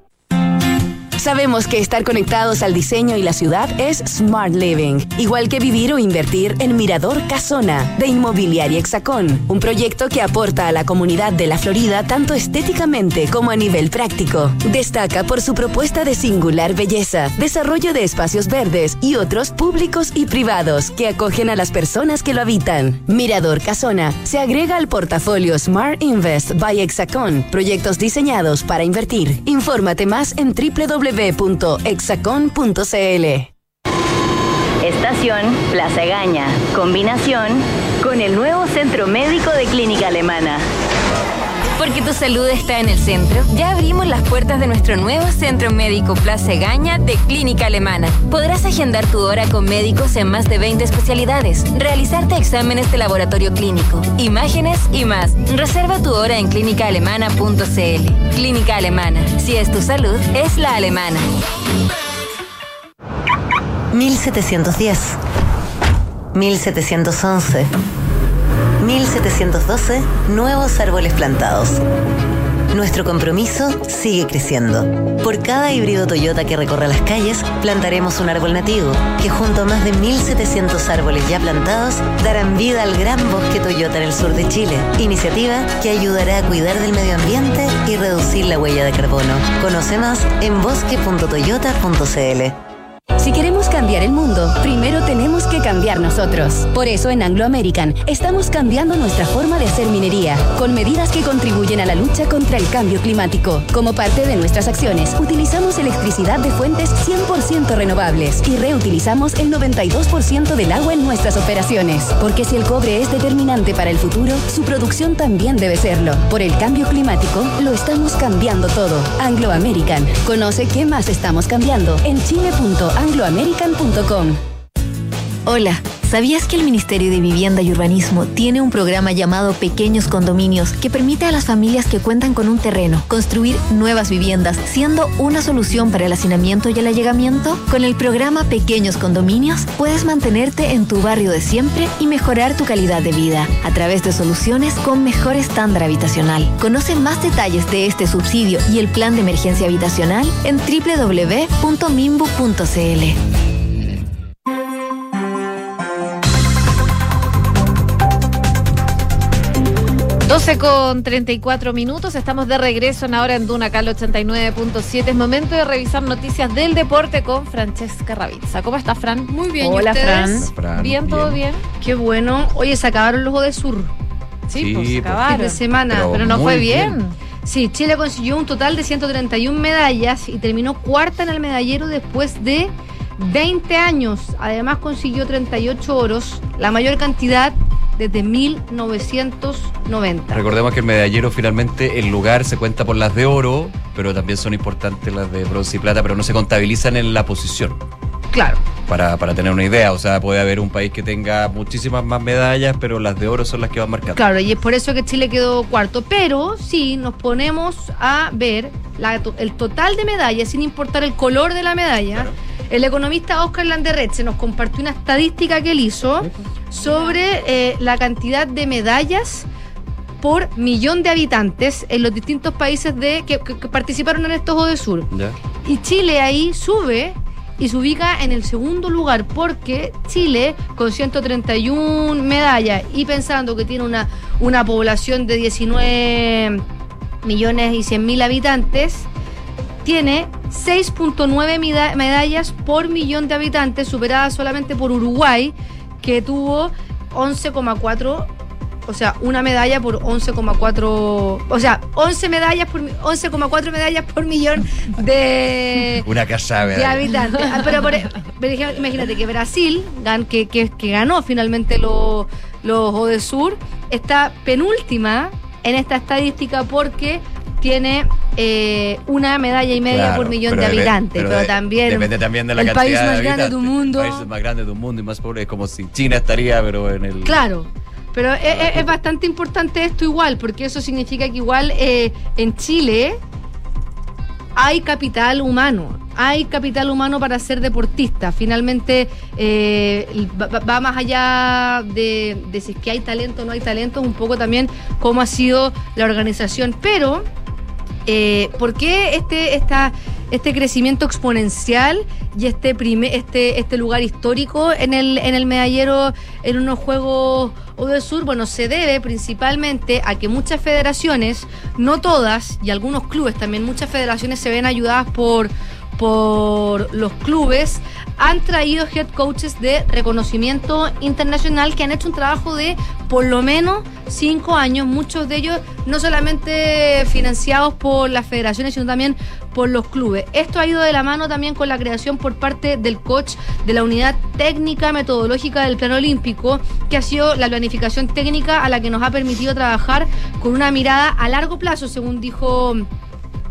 Sabemos que estar conectados al diseño y la ciudad es Smart Living, igual que vivir o invertir en Mirador Casona de Inmobiliaria Hexacón, un proyecto que aporta a la comunidad de la Florida tanto estéticamente como a nivel práctico. Destaca por su propuesta de singular belleza, desarrollo de espacios verdes y otros públicos y privados que acogen a las personas que lo habitan. Mirador Casona se agrega al portafolio Smart Invest by Hexacón, proyectos diseñados para invertir. Infórmate más en www www.exacon.cl. Estación Plaza Gaña. Combinación con el nuevo Centro Médico de Clínica Alemana. Porque tu salud está en el centro, ya abrimos las puertas de nuestro nuevo Centro Médico Plaza Gaña de Clínica Alemana. Podrás agendar tu hora con médicos en más de 20 especialidades, realizarte exámenes de laboratorio clínico, imágenes y más. Reserva tu hora en clínicaalemana.cl. Clínica Alemana. Si es tu salud, es la alemana. 1710. 1711. 1712, nuevos árboles plantados. Nuestro compromiso sigue creciendo. Por cada híbrido Toyota que recorra las calles, plantaremos un árbol nativo, que junto a más de 1.700 árboles ya plantados, darán vida al gran bosque Toyota en el sur de Chile. Iniciativa que ayudará a cuidar del medio ambiente y reducir la huella de carbono. Conoce más en bosque.toyota.cl. Si queremos cambiar el mundo, primero tenemos que cambiar nosotros. Por eso en Anglo American estamos cambiando nuestra forma de hacer minería, con medidas que contribuyen a la lucha contra el cambio climático. Como parte de nuestras acciones, utilizamos electricidad de fuentes 100% renovables y reutilizamos el 92% del agua en nuestras operaciones. Porque si el cobre es determinante para el futuro, su producción también debe serlo. Por el cambio climático, lo estamos cambiando todo. Anglo American. Conoce qué más estamos cambiando en chile.anglo angloamerican.com. Hola, ¿sabías que el Ministerio de Vivienda y Urbanismo tiene un programa llamado Pequeños Condominios que permite a las familias que cuentan con un terreno construir nuevas viviendas, siendo una solución para el hacinamiento y el allegamiento? Con el programa Pequeños Condominios puedes mantenerte en tu barrio de siempre y mejorar tu calidad de vida a través de soluciones con mejor estándar habitacional. Conoce más detalles de este subsidio y el plan de emergencia habitacional en www.mimbu.cl. 12 12 con 34 minutos, estamos de regreso en ahora en Duna Cal 89.7. Es momento de revisar noticias del deporte con Francesca Ravizza. ¿Cómo está Fran? Muy bien, Hola, ¿y ustedes? Hola, Fran. Bien, todo bien. Qué bueno. Oye, se acabaron los de Sur. Sí, Sí, pues pues. acabaron. Fin de semana. Pero Pero no fue bien. bien. Sí, Chile consiguió un total de 131 medallas y terminó cuarta en el medallero después de 20 años. Además consiguió 38 oros, la mayor cantidad desde 1990. Recordemos que el medallero finalmente el lugar se cuenta por las de oro, pero también son importantes las de bronce y plata, pero no se contabilizan en la posición. Claro. Para, para tener una idea, o sea, puede haber un país que tenga muchísimas más medallas, pero las de oro son las que van marcando. Claro, y es por eso que Chile quedó cuarto. Pero si nos ponemos a ver la el total de medallas, sin importar el color de la medalla, el economista Oscar Landerretze nos compartió una estadística que él hizo sobre eh, la cantidad de medallas por millón de habitantes en los distintos países de que, que- que participaron en estos Juegos del Sur. ¿Ya? Y Chile ahí sube y se ubica en el segundo lugar porque Chile, con 131 medallas y pensando que tiene una, una población de 19 millones y 100 mil habitantes, tiene 6.9 mida- medallas por millón de habitantes, superada solamente por Uruguay, que tuvo 11,4 o sea, una medalla por 11,4, o sea, 11 medallas por mi- 11,4 medallas por millón de Una casa de habitantes. Ah, pero, por- pero imagínate que Brasil, que, que, que ganó finalmente los los Juegos del Sur, está penúltima en esta estadística porque tiene eh, una medalla y media Claro, por millón de habitantes. Pero, de- también, Depende también de la el cantidad país de más grande habitantes. del mundo. El país más grande del mundo y más pobre es como si China estaría, pero en el. Claro. Pero es, es- es bastante importante esto igual, porque eso significa que igual eh, en Chile hay capital humano, hay capital humano para ser deportista. Finalmente eh, va, va- va más allá de, de si es que hay talento o no hay talento, un poco también cómo ha sido la organización. Pero, eh, ¿por qué este, este crecimiento exponencial y este, prime- este, este lugar histórico en el, en el medallero en unos Juegos Sur? Bueno, se debe principalmente a que muchas federaciones, no todas, y algunos clubes también, muchas federaciones se ven ayudadas por por los clubes han traído head coaches de reconocimiento internacional que han hecho un trabajo de por lo menos cinco años, muchos de ellos no solamente financiados por las federaciones, sino también por los clubes. Esto ha ido de la mano también con la creación por parte del coach de la unidad técnica metodológica del plano olímpico, que ha sido la planificación técnica a la que nos ha permitido trabajar con una mirada a largo plazo, según dijo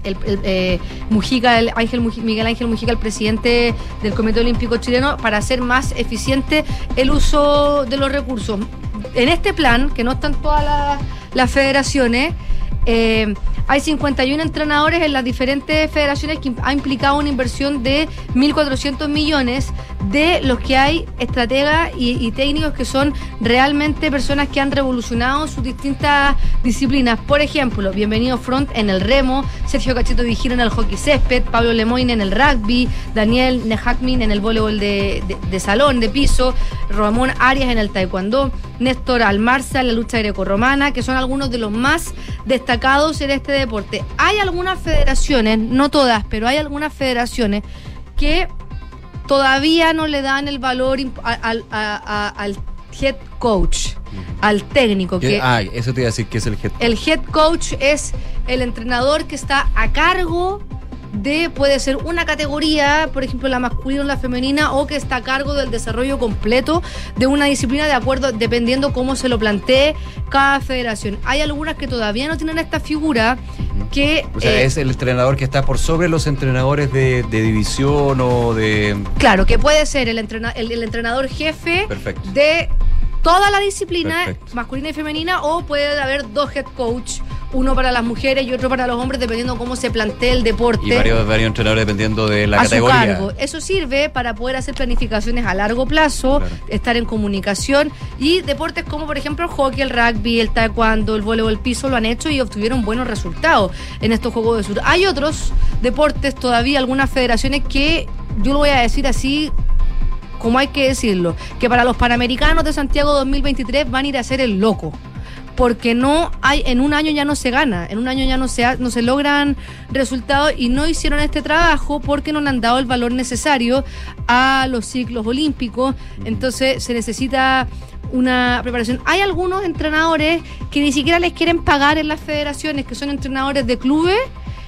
el, eh, Mujica, el Ángel Miguel Ángel Mujica, el presidente del Comité Olímpico Chileno, para hacer más eficiente el uso de los recursos. En este plan, que no están todas las, las federaciones, eh, hay 51 entrenadores en las diferentes federaciones que ha implicado una inversión de 1.400 millones, de los que hay estrategas y, técnicos que son realmente personas que han revolucionado sus distintas disciplinas. Por ejemplo, bienvenido Front en el remo, Sergio Cachito Vigil en el hockey césped, Pablo Lemoyne en el rugby, Daniel Nejakmin en el voleibol de salón, de piso, Ramón Arias en el taekwondo, Néstor Almarza en la lucha grecorromana, que son algunos de los más destacados en este deporte. Hay algunas federaciones, no todas, pero hay algunas federaciones que todavía no le dan el valor al- head coach, al técnico. Que Ah, eso te iba a decir que es el head. el head coach es el entrenador que está a cargo de, puede ser una categoría, por ejemplo la masculina o la femenina, o que está a cargo del desarrollo completo de una disciplina de acuerdo, dependiendo cómo se lo plantee cada federación. Hay algunas que todavía no tienen esta figura que... O sea, eh, es el entrenador que está por sobre los entrenadores de, de división o de. Claro, que puede ser el, entrena- el, el entrenador jefe Perfecto. de toda la disciplina Perfecto. masculina y femenina o puede haber dos head coach, uno para las mujeres y otro para los hombres dependiendo cómo se plantee el deporte. Y varios, varios entrenadores dependiendo de la a categoría. su cargo. Eso sirve para poder hacer planificaciones a largo plazo, estar en comunicación y deportes como por ejemplo el hockey, el rugby, el taekwondo, el voleibol, el piso lo han hecho y obtuvieron buenos resultados en estos Juegos de Sur. Hay otros deportes todavía, algunas federaciones que yo lo voy a decir así como hay que decirlo, que para los Panamericanos de Santiago 2023 van a ir a hacer el loco. Porque no hay, en un año ya no se gana, en un año ya no se, ha- no se logran resultados y no hicieron este trabajo porque no le han dado el valor necesario a los ciclos olímpicos, entonces se necesita una preparación. Hay algunos entrenadores que ni siquiera les quieren pagar en las federaciones, que son entrenadores de clubes,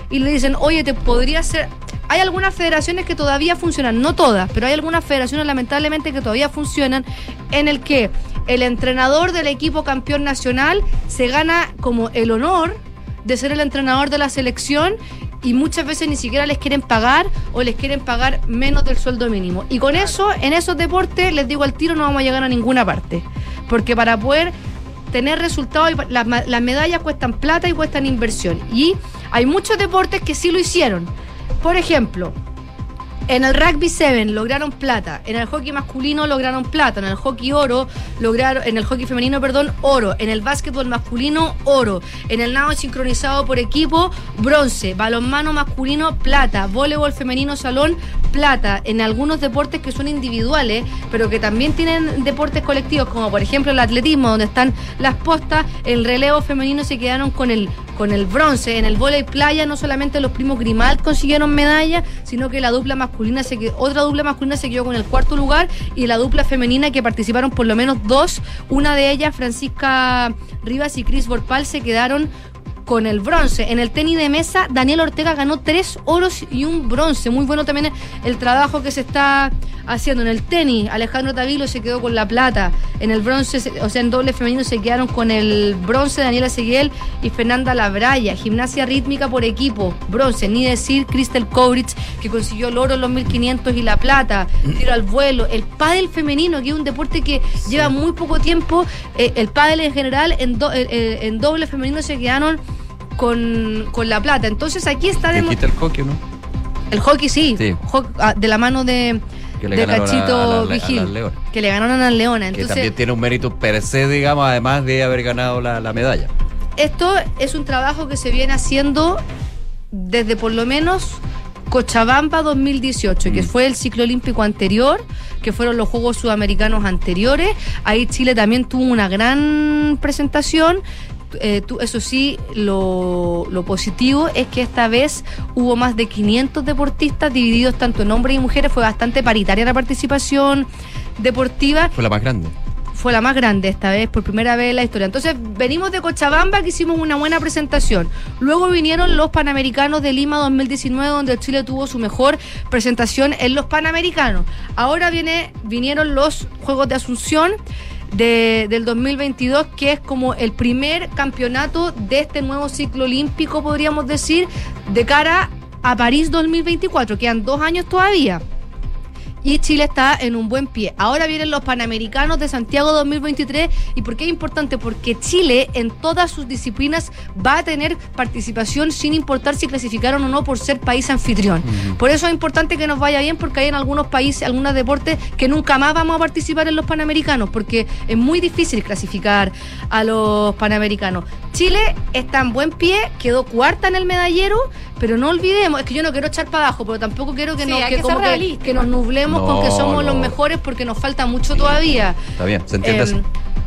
y le dicen, oye, te podría hacer... Hay algunas federaciones que todavía funcionan, no todas, pero hay algunas federaciones lamentablemente que todavía funcionan en el que el entrenador del equipo campeón nacional se gana como el honor de ser el entrenador de la selección y muchas veces ni siquiera les quieren pagar o les quieren pagar menos del sueldo mínimo. Y con eso, en esos deportes, les digo al tiro, no vamos a llegar a ninguna parte. Porque para poder tener resultados, las, las medallas cuestan plata y cuestan inversión. Y hay muchos deportes que sí lo hicieron. Por ejemplo, en el rugby 7 lograron plata, en el hockey masculino lograron plata, en el hockey oro lograron, en el hockey femenino, perdón, oro, en el básquetbol masculino, oro, en el nado sincronizado por equipo, bronce, balonmano masculino, plata, voleibol femenino salón, plata, en algunos deportes que son individuales, pero que también tienen deportes colectivos, como por ejemplo el atletismo, donde están las postas, el relevo femenino se quedaron con el con el bronce. En el vóley playa no solamente los primos Grimald consiguieron medalla, sino que la dupla masculina se otra dupla masculina se quedó con el cuarto lugar y la dupla femenina que participaron por lo menos dos, una de ellas Francisca Rivas y Cris Borpal se quedaron con el bronce. En el tenis de mesa, Daniel Ortega ganó tres oros y un bronce. Muy bueno también el trabajo que se está haciendo. En el tenis, Alejandro Tavilo se quedó con la plata. En el bronce, o sea, en doble femenino se quedaron con el bronce Daniela Seguiel y Fernanda Labraya. Gimnasia rítmica por equipo, bronce. Ni decir Crystal Kovrich, que consiguió el oro en los 1500 y la plata. Tiro al vuelo. El pádel femenino, que es un deporte que lleva muy poco tiempo. Eh, el pádel en general, en, do- eh, eh, en doble femenino se quedaron con, con la plata. Entonces aquí está quita el hockey, ¿no? el hockey, sí, Sí. Ah, de la mano de, Que le de ganaron Cachito a a la- Vigil, a las Leonas. que le ganaron a las Leonas. que Entonces, también tiene un mérito per se, digamos, además de haber ganado la, la medalla. esto es un trabajo que se viene haciendo desde por lo menos Cochabamba 2018, Mm. que fue el ciclo olímpico anterior, que fueron los Juegos Sudamericanos anteriores. Ahí Chile también tuvo una gran presentación. Eh, tú- eso sí, lo, lo positivo es que esta vez hubo más de 500 deportistas divididos tanto en hombres y mujeres. Fue bastante paritaria la participación deportiva Fue la más grande. fue la más grande esta vez, por primera vez en la historia. Entonces, venimos de Cochabamba, que hicimos una buena presentación. Luego vinieron los Panamericanos de Lima 2019, donde Chile tuvo su mejor presentación en los Panamericanos. Ahora viene, vinieron los Juegos de Asunción. De- del 2022, que es como el primer campeonato de este nuevo ciclo olímpico, podríamos decir, de cara a París 2024. Quedan dos años todavía y Chile está en un buen pie. Ahora vienen los Panamericanos de Santiago 2023 y ¿por qué es importante? Porque Chile en todas sus disciplinas va a tener participación sin importar si clasificaron o no por ser país anfitrión. Por eso es importante que nos vaya bien porque hay en algunos países, algunos deportes que nunca más vamos a participar en los Panamericanos porque es muy difícil clasificar a los Panamericanos. Chile está en buen pie, quedó cuarta en el medallero, pero no olvidemos, es que yo no quiero echar para abajo, pero tampoco quiero que, Sí, nos, que, que como ser que- realistas. que nos nublemos con que No, somos los no. mejores porque nos falta mucho todavía. Está bien, se entiende Eh, eso.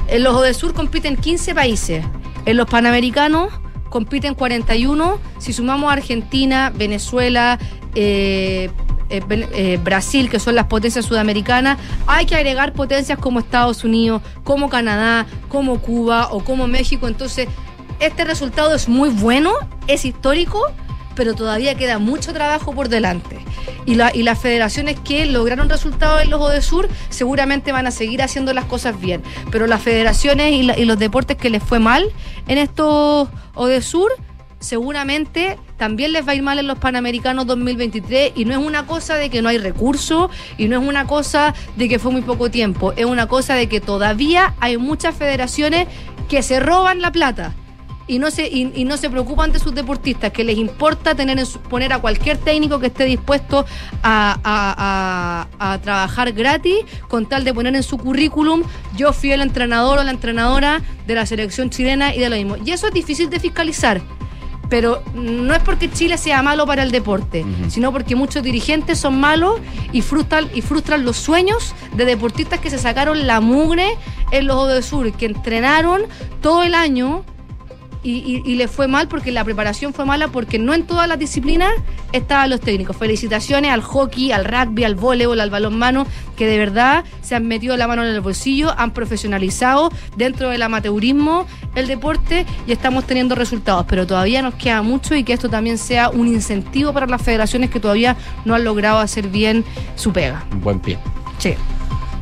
en los ODESUR compiten 15 países. En los Panamericanos compiten 41. Si sumamos a Argentina, Venezuela, eh, eh, eh, Brasil, que son las potencias sudamericanas, hay que agregar potencias como Estados Unidos, como Canadá, como Cuba o como México. Entonces, este resultado es muy bueno, es histórico, pero todavía queda mucho trabajo por delante. Y, la- y las federaciones que lograron resultados en los ODESUR seguramente van a seguir haciendo las cosas bien. Pero las federaciones y, la- y los deportes que les fue mal en estos ODESUR seguramente también les va a ir mal en los Panamericanos 2023 y no es una cosa de que no hay recursos y no es una cosa de que fue muy poco tiempo, es una cosa de que todavía hay muchas federaciones que se roban la plata y no se y, y no se preocupan de sus deportistas, que les importa tener en su- poner a cualquier técnico que esté dispuesto a, a- a- a trabajar gratis con tal de poner en su currículum yo fui el entrenador o la entrenadora de la selección chilena y de lo mismo. Y eso es difícil de fiscalizar. pero no es porque Chile sea malo para el deporte, sino porque muchos dirigentes son malos y frustran, y frustran los sueños de deportistas que se sacaron la mugre en los de Sur, que entrenaron todo el año y, y, y le fue mal porque la preparación fue mala porque no en todas las disciplinas estaban los técnicos. Felicitaciones al hockey, al rugby, al voleibol, al balonmano, que de verdad se han metido la mano en el bolsillo, han profesionalizado dentro del amateurismo el deporte y estamos teniendo resultados. Pero todavía nos queda mucho y que esto también sea un incentivo para las federaciones que todavía no han logrado hacer bien su pega. Un buen pie. Sí.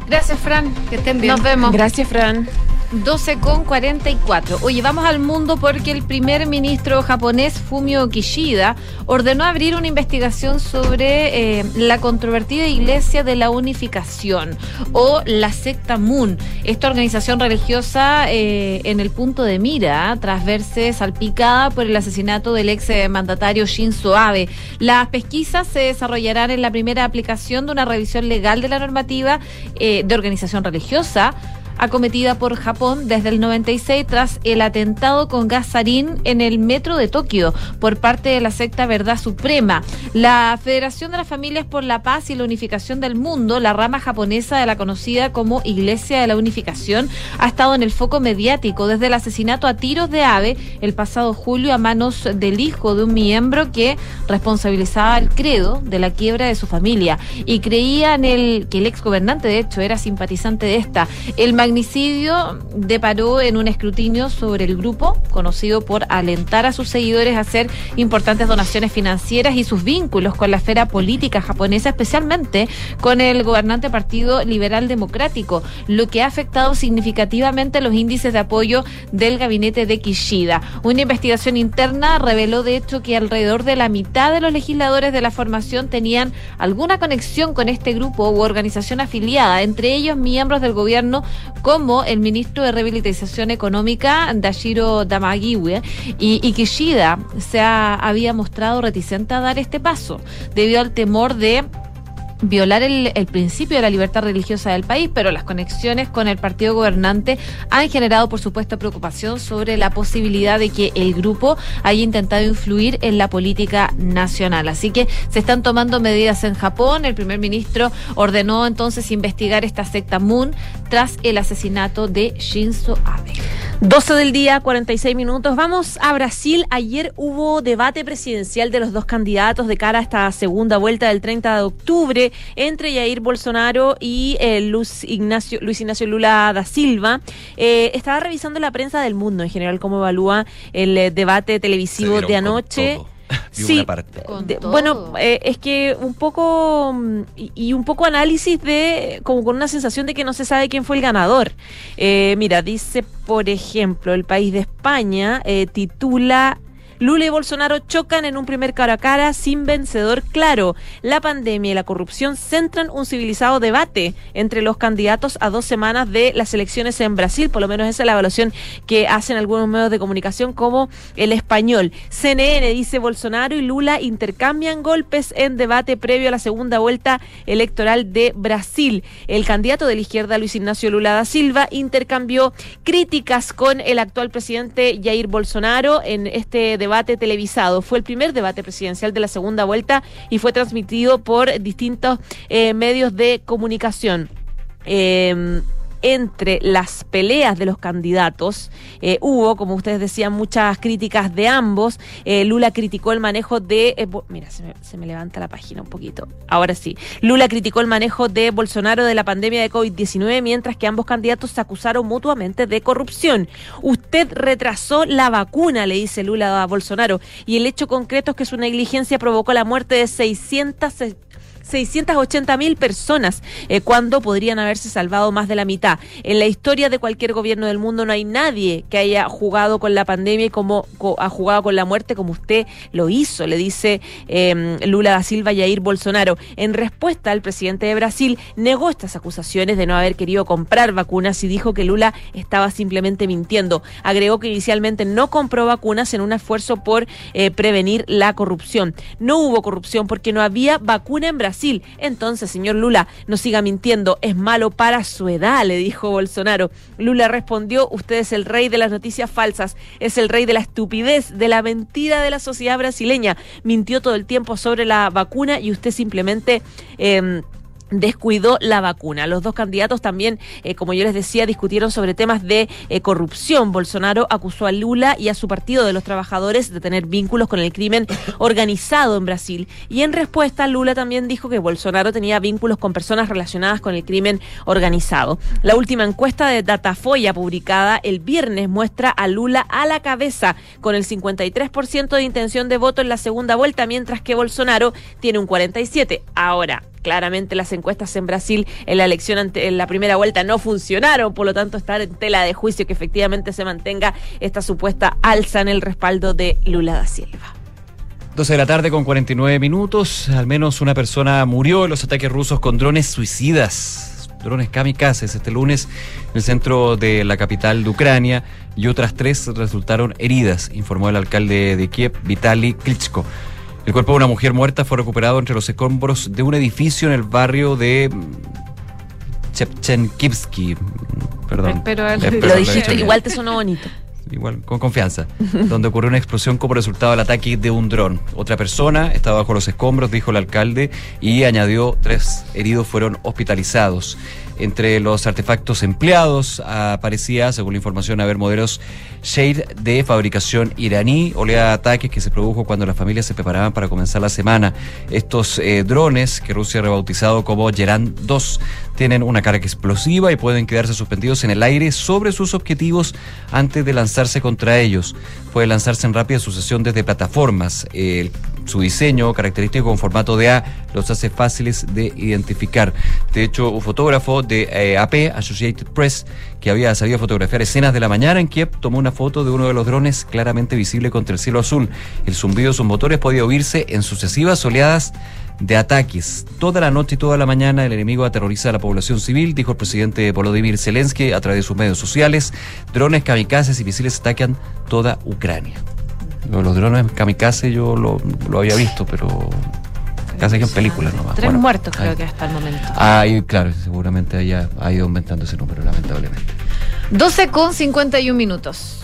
Gracias, Fran. Que estén bien. Nos vemos. Gracias, Fran. 12 con 44. Oye, vamos al mundo porque el primer ministro japonés Fumio Kishida ordenó abrir una investigación sobre eh, la controvertida Iglesia de la Unificación o la secta Moon, esta organización religiosa eh, en el punto de mira tras verse salpicada por el asesinato del ex eh, mandatario Shinzo Abe. Las pesquisas se desarrollarán en la primera aplicación de una revisión legal de la normativa de organización religiosa acometida por Japón desde el 96 tras el atentado con gas sarín en el metro de Tokio por parte de la secta Verdad Suprema. La Federación de las Familias por la Paz y la Unificación del Mundo, la rama japonesa de la conocida como Iglesia de la Unificación, ha estado en el foco mediático desde el asesinato a tiros de ave el pasado julio a manos del hijo de un miembro que responsabilizaba al credo de la quiebra de su familia y creía en el que el ex gobernante de hecho era simpatizante de esta. Magnicidio deparó en un escrutinio sobre el grupo, conocido por alentar a sus seguidores a hacer importantes donaciones financieras y sus vínculos con la esfera política japonesa, especialmente con el gobernante Partido Liberal Democrático, lo que ha afectado significativamente los índices de apoyo del gabinete de Kishida. Una investigación interna reveló de hecho que alrededor de la mitad de los legisladores de la formación tenían alguna conexión con este grupo u organización afiliada, entre ellos miembros del gobierno como el ministro de Rehabilitación Económica, Dashiro Damagiwe, y, y Kishida se ha- había mostrado reticente a dar este paso debido al temor de violar el, el principio de la libertad religiosa del país, pero las conexiones con el partido gobernante han generado, por supuesto, preocupación sobre la posibilidad de que el grupo haya intentado influir en la política nacional. Así que se están tomando medidas en Japón. El primer ministro ordenó entonces investigar esta secta Moon tras el asesinato de Shinzo Abe. 12 del día, 46 minutos. Vamos a Brasil. Ayer hubo debate presidencial de los dos candidatos de cara a esta segunda vuelta del 30 de octubre entre Jair Bolsonaro y eh, Luis, Ignacio, Luis Ignacio Lula da Silva. Eh, estaba revisando la prensa del mundo en general cómo evalúa el eh, debate televisivo de con anoche. Sí, una parte. de- bueno, eh, es que un poco mm, y, y un poco análisis de como con una sensación de que no se sabe quién fue el ganador. Eh, mira, dice por ejemplo el país de España eh, titula Lula y Bolsonaro chocan en un primer cara a cara sin vencedor claro. La pandemia y la corrupción centran un civilizado debate entre los candidatos a dos semanas de las elecciones en Brasil. Por lo menos esa es la evaluación que hacen algunos medios de comunicación como el español. CNN dice Bolsonaro y Lula intercambian golpes en debate previo a la segunda vuelta electoral de Brasil. El candidato de la izquierda, Luis Ignacio Lula da Silva, intercambió críticas con el actual presidente Jair Bolsonaro en este debate televisado. Fue el primer debate presidencial de la segunda vuelta y fue transmitido por distintos eh, medios de comunicación. Eh, entre las peleas de los candidatos eh, hubo, como ustedes decían, muchas críticas de ambos. Eh, Lula criticó el manejo de... eh, mira, se me, se me levanta la página un poquito. Ahora sí. Lula criticó el manejo de Bolsonaro de la pandemia de COVID-19, mientras que ambos candidatos se acusaron mutuamente de corrupción. Usted retrasó la vacuna, le dice Lula a Bolsonaro, y el hecho concreto es que su negligencia provocó la muerte de 600... 680 mil personas, eh, cuando podrían haberse salvado más de la mitad. En la historia de cualquier gobierno del mundo no hay nadie que haya jugado con la pandemia y como co- ha jugado con la muerte como usted lo hizo, le dice eh, Lula da Silva y Jair Bolsonaro. En respuesta, el presidente de Brasil negó estas acusaciones de no haber querido comprar vacunas y dijo que Lula estaba simplemente mintiendo. Agregó que inicialmente no compró vacunas en un esfuerzo por eh, prevenir la corrupción. No hubo corrupción porque no había vacuna en Brasil Entonces, señor Lula, no siga mintiendo, es malo para su edad, le dijo Bolsonaro. Lula respondió, usted es el rey de las noticias falsas, es el rey de la estupidez, de la mentira de la sociedad brasileña. Mintió todo el tiempo sobre la vacuna y usted simplemente... Eh, descuidó la vacuna. Los dos candidatos también, eh, como yo les decía, discutieron sobre temas de eh, corrupción. Bolsonaro acusó a Lula y a su partido de los trabajadores de tener vínculos con el crimen organizado en Brasil. Y en respuesta, Lula también dijo que Bolsonaro tenía vínculos con personas relacionadas con el crimen organizado. La última encuesta de Datafoya publicada el viernes muestra a Lula a la cabeza con el 53% de intención de voto en la segunda vuelta, mientras que Bolsonaro tiene un 47%. Ahora, claramente las encuestas en Brasil en la elección en la primera vuelta no funcionaron, por lo tanto estar en tela de juicio que efectivamente se mantenga esta supuesta alza en el respaldo de Lula da Silva. 12 de la tarde con 49 minutos. Al menos una persona murió en los ataques rusos con drones suicidas. Drones kamikazes este lunes en el centro de la capital de Ucrania y otras tres resultaron heridas, informó el alcalde de Kiev, Vitaly Klitschko. El cuerpo de una mujer muerta fue recuperado entre los escombros de un edificio en el barrio de Chepchenkivsky. Perdón. Pero Eh, lo perdón, lo he dijiste, igual te sonó bonito. Igual, con confianza, donde ocurrió una explosión como resultado del ataque de un dron. Otra persona estaba bajo los escombros, dijo el alcalde, y añadió tres heridos fueron hospitalizados. Entre los artefactos empleados aparecía, según la información, haber modelos Shade de fabricación iraní, oleada de ataques que se produjo cuando las familias se preparaban para comenzar la semana. Estos eh, drones, que Rusia ha rebautizado como Geran 2, tienen una carga explosiva y pueden quedarse suspendidos en el aire sobre sus objetivos antes de lanzarse contra ellos. Puede lanzarse en rápida sucesión desde plataformas. Su diseño, característico con formato de A, los hace fáciles de identificar. De hecho, un fotógrafo de eh, AP, Associated Press, que había sabido fotografiar escenas de la mañana en Kiev, tomó una foto de uno de los drones claramente visible contra el cielo azul. El zumbido de sus motores podía oírse en sucesivas oleadas de ataques. Toda la noche y toda la mañana el enemigo aterroriza a la población civil, dijo el presidente Volodymyr Zelensky a través de sus medios sociales. Drones, kamikazes y misiles atacan toda Ucrania. Los drones kamikaze yo lo, lo había visto, pero casi que en películas nomás. Tres Bueno, muertos creo ahí- que hasta el momento. Ah, y claro, seguramente haya ha ido aumentando ese número, lamentablemente. 12 con 51 minutos.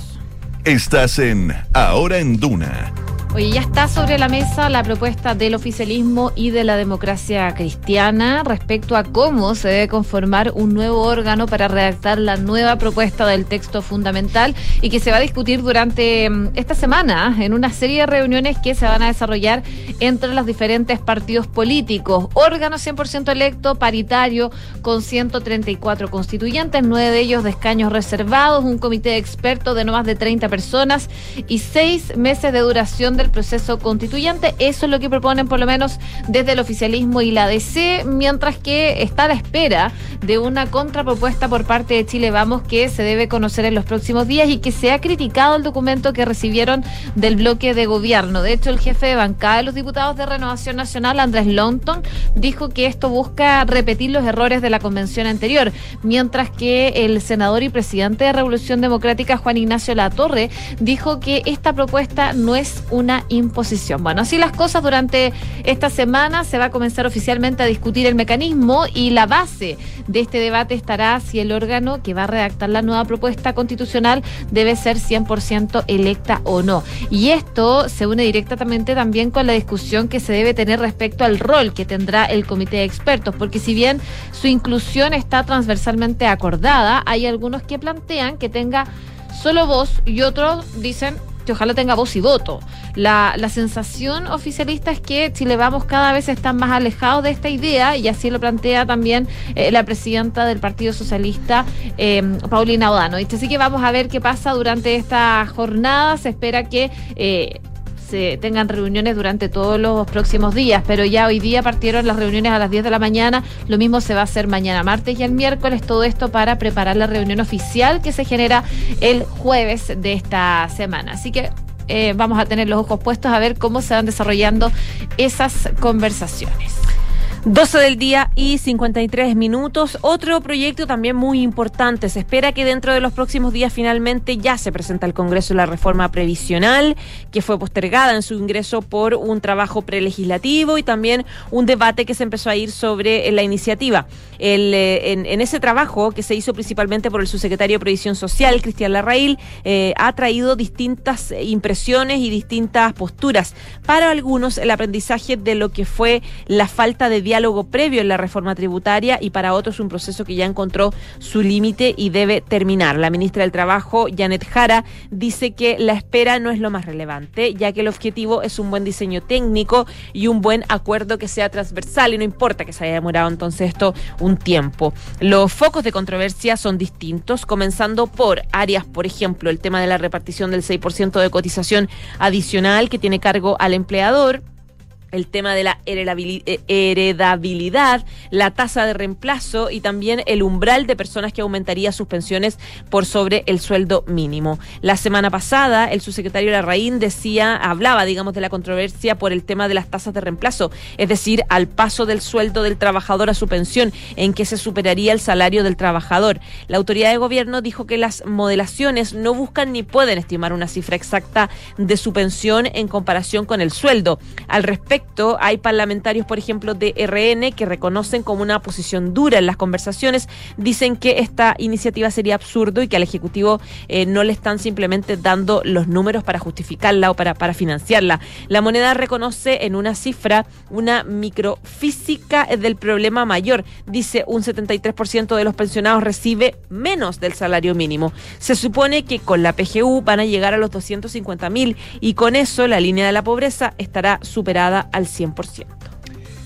Estás en Ahora en Duna. Oye, ya está sobre la mesa la propuesta del oficialismo y de la democracia cristiana respecto a cómo se debe conformar un nuevo órgano para redactar la nueva propuesta del texto fundamental y que se va a discutir durante mm, esta semana en una serie de reuniones que se van a desarrollar entre los diferentes partidos políticos. Órgano 100% electo, paritario, con 134 constituyentes, nueve de ellos de escaños reservados, un comité de expertos de no más de 30 personas y seis meses de duración del proceso constituyente. Eso es lo que proponen por lo menos desde el oficialismo y la DC, mientras que está a la espera de una contrapropuesta por parte de Chile Vamos que se debe conocer en los próximos días y que se ha criticado el documento que recibieron del bloque de gobierno. De hecho, el jefe de bancada de los diputados de Renovación Nacional, Andrés Longton, dijo que esto busca repetir los errores de la convención anterior, mientras que el senador y presidente de Revolución Democrática, Juan Ignacio Latorre, dijo que esta propuesta no es una imposición. Bueno, así las cosas durante esta semana se va a comenzar oficialmente a discutir el mecanismo y la base de este debate estará si el órgano que va a redactar la nueva propuesta constitucional debe ser 100% electa o no. Y esto se une directamente también con la discusión que se debe tener respecto al rol que tendrá el comité de expertos, porque si bien su inclusión está transversalmente acordada, hay algunos que plantean que tenga solo voz y otros dicen que ojalá tenga voz y voto. La, la sensación oficialista es que Chile Vamos cada vez están más alejados de esta idea y así lo plantea también eh, la presidenta del Partido Socialista, eh, Paulina Odano. Así que vamos a ver qué pasa durante esta jornada. Se espera que... eh, se tengan reuniones durante todos los próximos días, pero ya hoy día partieron las reuniones a las 10 de la mañana, lo mismo se va a hacer mañana martes y el miércoles, todo esto para preparar la reunión oficial que se genera el jueves de esta semana. Así que eh, vamos a tener los ojos puestos a ver cómo se van desarrollando esas conversaciones. 12 del día y 53 minutos. Otro proyecto también muy importante. Se espera que dentro de los próximos días finalmente ya se presenta al Congreso la reforma previsional, que fue postergada en su ingreso por un trabajo prelegislativo y también un debate que se empezó a ir sobre eh, la iniciativa. El, eh, en, ese trabajo, que se hizo principalmente por el subsecretario de Previsión Social, Cristian Larraín, eh, ha traído distintas impresiones y distintas posturas. Para algunos, el aprendizaje de lo que fue la falta de diálogo previo en la reforma tributaria y para otros un proceso que ya encontró su límite y debe terminar. La ministra del Trabajo, Janet Jara, dice que la espera no es lo más relevante, ya que el objetivo es un buen diseño técnico y un buen acuerdo que sea transversal y no importa que se haya demorado entonces esto un tiempo. Los focos de controversia son distintos, comenzando por áreas, por ejemplo, el tema de la repartición del 6% de cotización adicional que tiene cargo al empleador el tema de la eh, heredabilidad, la tasa de reemplazo y también el umbral de personas que aumentaría sus pensiones por sobre el sueldo mínimo. La semana pasada, el subsecretario Larraín decía, hablaba, digamos, de la controversia por el tema de las tasas de reemplazo, es decir, al paso del sueldo del trabajador a su pensión, en que se superaría el salario del trabajador. La autoridad de gobierno dijo que las modelaciones no buscan ni pueden estimar una cifra exacta de su pensión en comparación con el sueldo. Al respecto, hay parlamentarios, por ejemplo, de RN que reconocen como una posición dura en las conversaciones, dicen que esta iniciativa sería absurdo y que al Ejecutivo eh, no le están simplemente dando los números para justificarla o para, para financiarla. La moneda reconoce en una cifra una microfísica del problema mayor. Dice un 73% de los pensionados recibe menos del salario mínimo. Se supone que con la PGU van a llegar a los 250 mil y con eso la línea de la pobreza estará superada al 100%.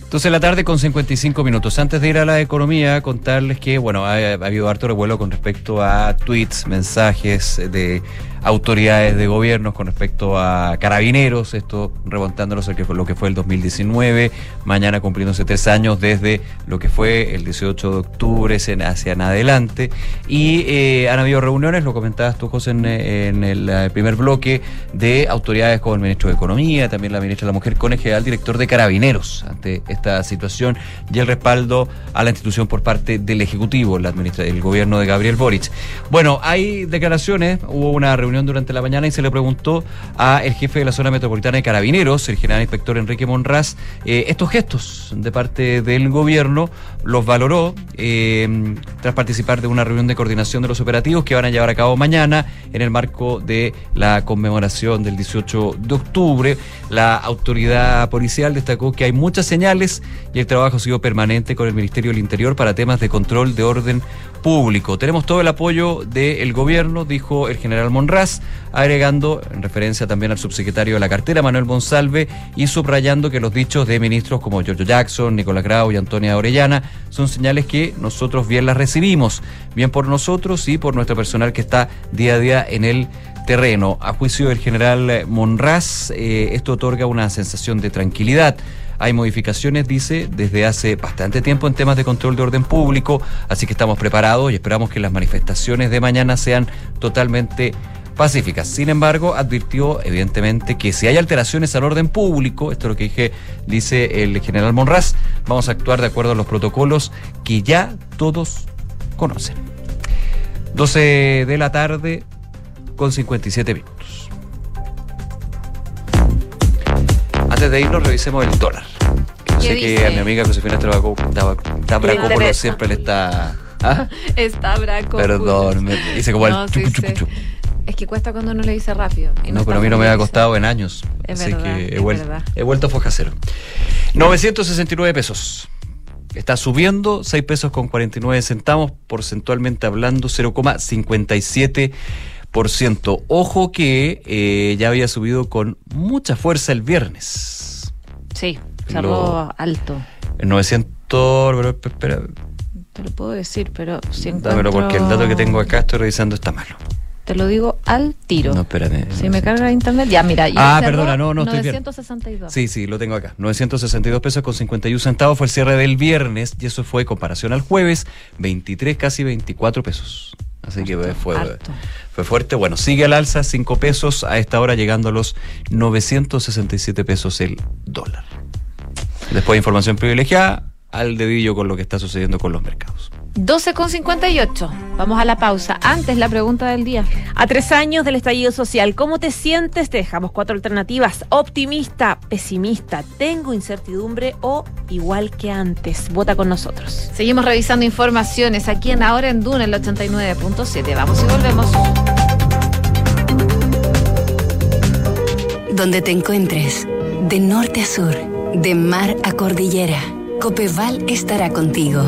Entonces la tarde con 55 minutos. Antes de ir a la economía, contarles que, bueno, ha, ha habido harto revuelo con respecto a tweets, mensajes de autoridades de gobiernos con respecto a carabineros, esto remontándonos a lo que fue el 2019, mañana cumpliéndose tres años desde lo que fue el 18 de octubre hacia adelante. Y eh, han habido reuniones, lo comentabas tú, José, en, el eh, primer bloque, de autoridades como el ministro de Economía, también la ministra de la Mujer, con el general director de Carabineros ante esta situación y el respaldo a la institución por parte del Ejecutivo, la el gobierno de Gabriel Boric. Bueno, hay declaraciones, hubo una reunión durante la mañana y se le preguntó a el jefe de la zona metropolitana de Carabineros, el general inspector Enrique Monraz, eh, estos gestos de parte del gobierno, los valoró eh, tras participar de una reunión de coordinación de los operativos que van a llevar a cabo mañana en el marco de la conmemoración del 18 de octubre. La autoridad policial destacó que hay muchas señales y el trabajo ha sido permanente con el Ministerio del Interior para temas de control de orden público. Tenemos todo el apoyo del gobierno, dijo el general Monraz, agregando en referencia también al subsecretario de la cartera, Manuel Monsalve, y subrayando que los dichos de ministros como Giorgio Jackson, Nicolás Grau y Antonia Orellana son señales que nosotros bien las recibimos, bien por nosotros y por nuestro personal que está día a día en el terreno. A juicio del general Monraz, eh, esto otorga una sensación de tranquilidad. Hay modificaciones, dice, desde hace bastante tiempo en temas de control de orden público, así que estamos preparados y esperamos que las manifestaciones de mañana sean totalmente pacíficas. Sin embargo, advirtió evidentemente que si hay alteraciones al orden público, esto es lo que dije, dice el general Monraz, vamos a actuar de acuerdo a los protocolos que ya todos conocen. 12 de la tarde con 57 minutos. Antes de irnos, revisemos el dólar. Yo ¿Qué sé que a mi amiga Josefina Tabracopoulos interesa. siempre le está... ¿Ah? Está braco. Perdón, me hice como No, el sí. Es que cuesta cuando uno le dice rápido. y No, pero a mí no me ha costado en años. Es así verdad, que he es vuelto, verdad. he vuelto a foja cero. 969 pesos. Está subiendo 6 pesos con 49 centavos, porcentualmente hablando 0,57%. Ojo que eh, ya había subido con mucha fuerza el viernes. Sí, cerró alto. El 900... pero, espera, Te lo puedo decir, pero si dámelo encuentro- porque el dato que tengo acá estoy revisando está malo. Te lo digo al tiro. No, espérate. Si me carga internet, ya mira. Ah, perdona, no, no estoy bien. 962. Sí, sí, lo tengo acá. 962 pesos con 51 centavos fue el cierre del viernes y eso fue comparación al jueves, 23, casi 24 pesos. Así que fue, harto. fue fuerte. Bueno, sigue al alza, 5 pesos a esta hora llegando a los 967 pesos el dólar. Después de información privilegiada, al dedillo con lo que está sucediendo con los mercados. 12 con 58. Vamos a la pausa. Antes la pregunta del día. A tres años del estallido social, ¿cómo te sientes? Te dejamos cuatro alternativas. Optimista, pesimista, tengo incertidumbre o igual que antes. Vota con nosotros. Seguimos revisando informaciones aquí en Ahora en Duna, el 89.7. Vamos y volvemos. Donde te encuentres, de norte a sur, de mar a cordillera, Copeval estará contigo,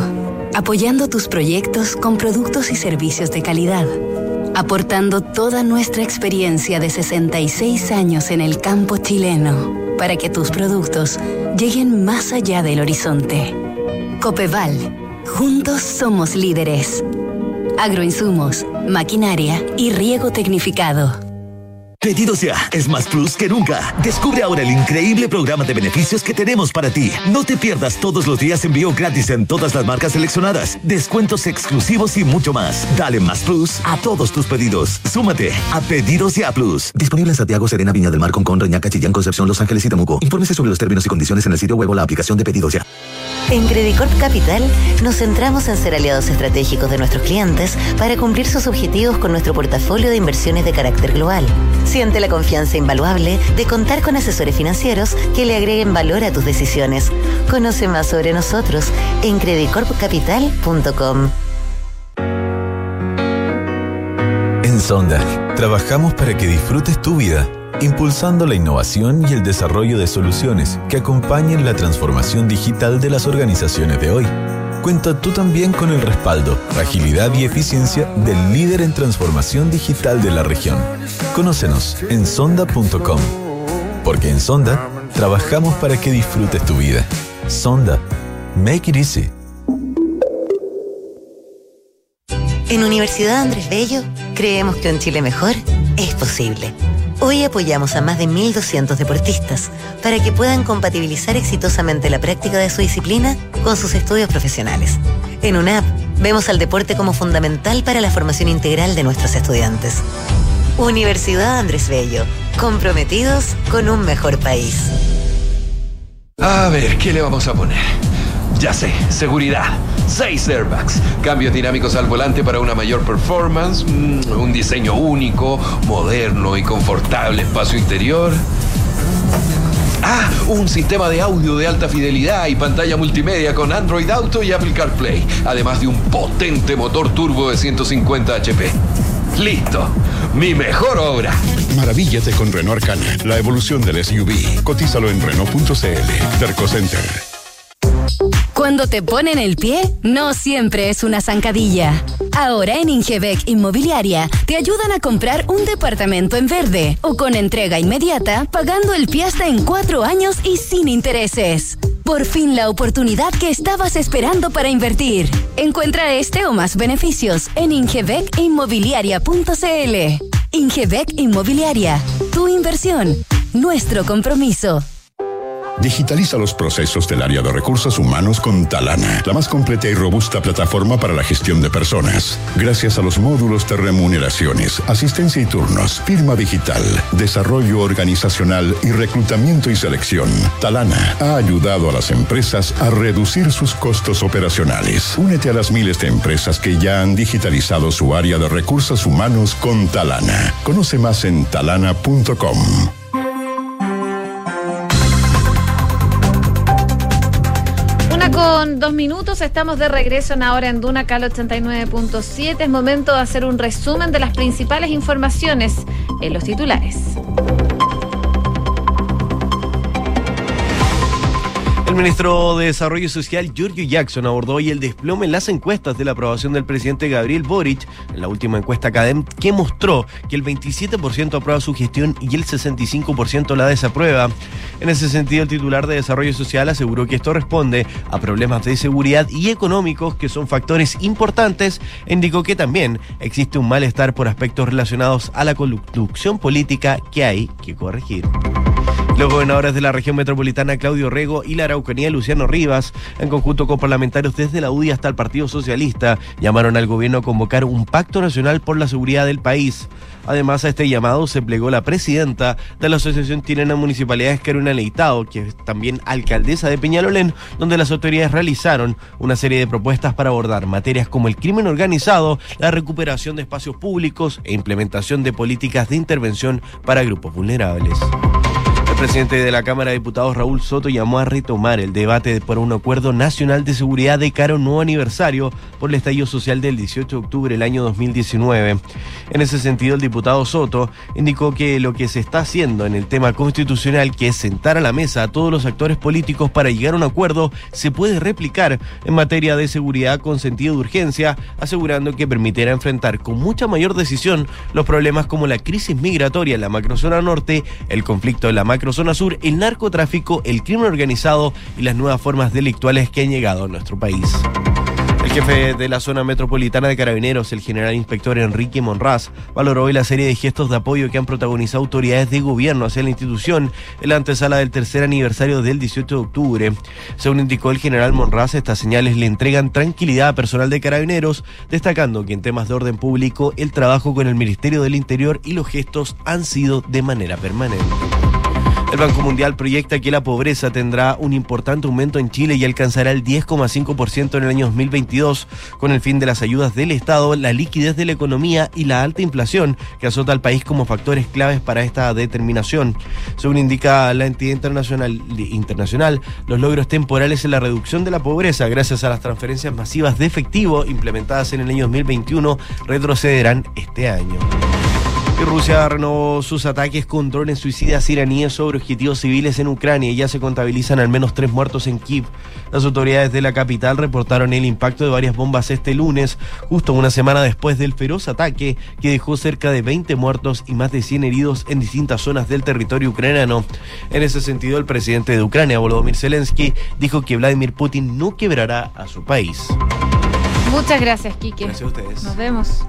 apoyando tus proyectos con productos y servicios de calidad, aportando toda nuestra experiencia de 66 años en el campo chileno, para que tus productos lleguen más allá del horizonte. Copeval, juntos somos líderes. Agroinsumos, maquinaria y riego tecnificado. Pedidos ya es más plus que nunca. Descubre ahora el increíble programa de beneficios que tenemos para ti. No te pierdas todos los días envío gratis en todas las marcas seleccionadas, descuentos exclusivos y mucho más. Dale más plus a todos tus pedidos. Súmate a Pedidos ya Plus. Disponible en Santiago, Serena, Viña del Mar, Concón, Reñaca, Chillán, Concepción, Los Ángeles y Temuco. Infórmese sobre los términos y condiciones en el sitio web o la aplicación de Pedidos ya. En Credicorp Capital nos centramos en ser aliados estratégicos de nuestros clientes para cumplir sus objetivos con nuestro portafolio de inversiones de carácter global. Siente la confianza invaluable de contar con asesores financieros que le agreguen valor a tus decisiones. Conoce más sobre nosotros en credicorpcapital.com. En Sonda, trabajamos para que disfrutes tu vida, impulsando la innovación y el desarrollo de soluciones que acompañen la transformación digital de las organizaciones de hoy. Cuenta tú también con el respaldo, agilidad y eficiencia del líder en transformación digital de la región. Conócenos en sonda.com. Porque en Sonda trabajamos para que disfrutes tu vida. Sonda. Make it easy. En Universidad Andrés Bello creemos que un Chile mejor es posible. Hoy apoyamos a más de 1.200 deportistas para que puedan compatibilizar exitosamente la práctica de su disciplina con sus estudios profesionales. En UNAP vemos al deporte como fundamental para la formación integral de nuestros estudiantes. Universidad Andrés Bello, comprometidos con un mejor país. A ver, ¿qué le vamos a poner? Ya sé, seguridad. Seis airbags, cambios dinámicos al volante para una mayor performance, mm, un diseño único, moderno y confortable espacio interior. Ah, un sistema de audio de alta fidelidad y pantalla multimedia con Android Auto y Apple CarPlay, además de un potente motor turbo de 150 HP. Listo, mi mejor obra. Maravíllate con Renault Arcana, la evolución del SUV. Cotízalo en Renault.cl. Terco Center. Cuando te ponen el pie, no siempre es una zancadilla. Ahora en Ingebec Inmobiliaria te ayudan a comprar un departamento en verde o con entrega inmediata, pagando el pie hasta en cuatro años y sin intereses. Por fin la oportunidad que estabas esperando para invertir. Encuentra este o más beneficios en ingebecinmobiliaria.cl. Ingebec Inmobiliaria, tu inversión, nuestro compromiso. Digitaliza los procesos del área de recursos humanos con Talana, la más completa y robusta plataforma para la gestión de personas. Gracias a los módulos de remuneraciones, asistencia y turnos, firma digital, desarrollo organizacional y reclutamiento y selección, Talana ha ayudado a las empresas a reducir sus costos operacionales. Únete a las miles de empresas que ya han digitalizado su área de recursos humanos con Talana. Conoce más en talana.com. con dos minutos, estamos de regreso en ahora en Duna Cal 89.7. Es momento de hacer un resumen de las principales informaciones en los titulares. Ministro de Desarrollo Social, Giorgio Jackson, abordó hoy el desplome en las encuestas de la aprobación del presidente Gabriel Boric en la última encuesta Academ, que mostró que el 27% aprueba su gestión y el 65% la desaprueba. En ese sentido, el titular de Desarrollo Social aseguró que esto responde a problemas de seguridad y económicos que son factores importantes indicó que también existe un malestar por aspectos relacionados a la conducción política que hay que corregir. Los gobernadores de la región metropolitana, Claudio Rego y la Araucanía, Luciano Rivas, en conjunto con parlamentarios desde la UDI hasta el Partido Socialista, llamaron al gobierno a convocar un pacto nacional por la seguridad del país. Además, a este llamado se plegó la presidenta de la Asociación de Municipalidades, Carolina Leitao, que es también alcaldesa de Peñalolén, donde las autoridades realizaron una serie de propuestas para abordar materias como el crimen organizado, la recuperación de espacios públicos e implementación de políticas de intervención para grupos vulnerables. Presidente de la Cámara de Diputados, Raúl Soto, llamó a retomar el debate por un acuerdo nacional de seguridad de cara a un nuevo aniversario por el estallido social del 18 de octubre del año 2019. En ese sentido, el diputado Soto indicó que lo que se está haciendo en el tema constitucional, que es sentar a la mesa a todos los actores políticos para llegar a un acuerdo, se puede replicar en materia de seguridad con sentido de urgencia, asegurando que permitirá enfrentar con mucha mayor decisión los problemas como la crisis migratoria en la macrozona norte, el conflicto en la macro zona sur, el narcotráfico, el crimen organizado y las nuevas formas delictuales que han llegado a nuestro país. El jefe de la zona metropolitana de Carabineros, el general inspector Enrique Monraz, valoró hoy la serie de gestos de apoyo que han protagonizado autoridades de gobierno hacia la institución en la antesala del tercer aniversario del 18 de octubre. Según indicó el general Monraz, estas señales le entregan tranquilidad a personal de Carabineros, destacando que en temas de orden público el trabajo con el Ministerio del Interior y los gestos han sido de manera permanente. El Banco Mundial proyecta que la pobreza tendrá un importante aumento en Chile y alcanzará el 10,5% en el año 2022, con el fin de las ayudas del Estado, la liquidez de la economía y la alta inflación que azota al país como factores claves para esta determinación. Según indica la entidad internacional, internacional, los logros temporales en la reducción de la pobreza gracias a las transferencias masivas de efectivo implementadas en el año 2021 retrocederán este año. Y Rusia renovó sus ataques con drones suicidas iraníes sobre objetivos civiles en Ucrania y ya se contabilizan al menos tres muertos en Kiev. Las autoridades de la capital reportaron el impacto de varias bombas este lunes, justo una semana después del feroz ataque que dejó cerca de 20 muertos y más de 100 heridos en distintas zonas del territorio ucraniano. En ese sentido, el presidente de Ucrania, Volodymyr Zelensky, dijo que Vladimir Putin no quebrará a su país. Muchas gracias, Kike. Gracias a ustedes. Nos vemos.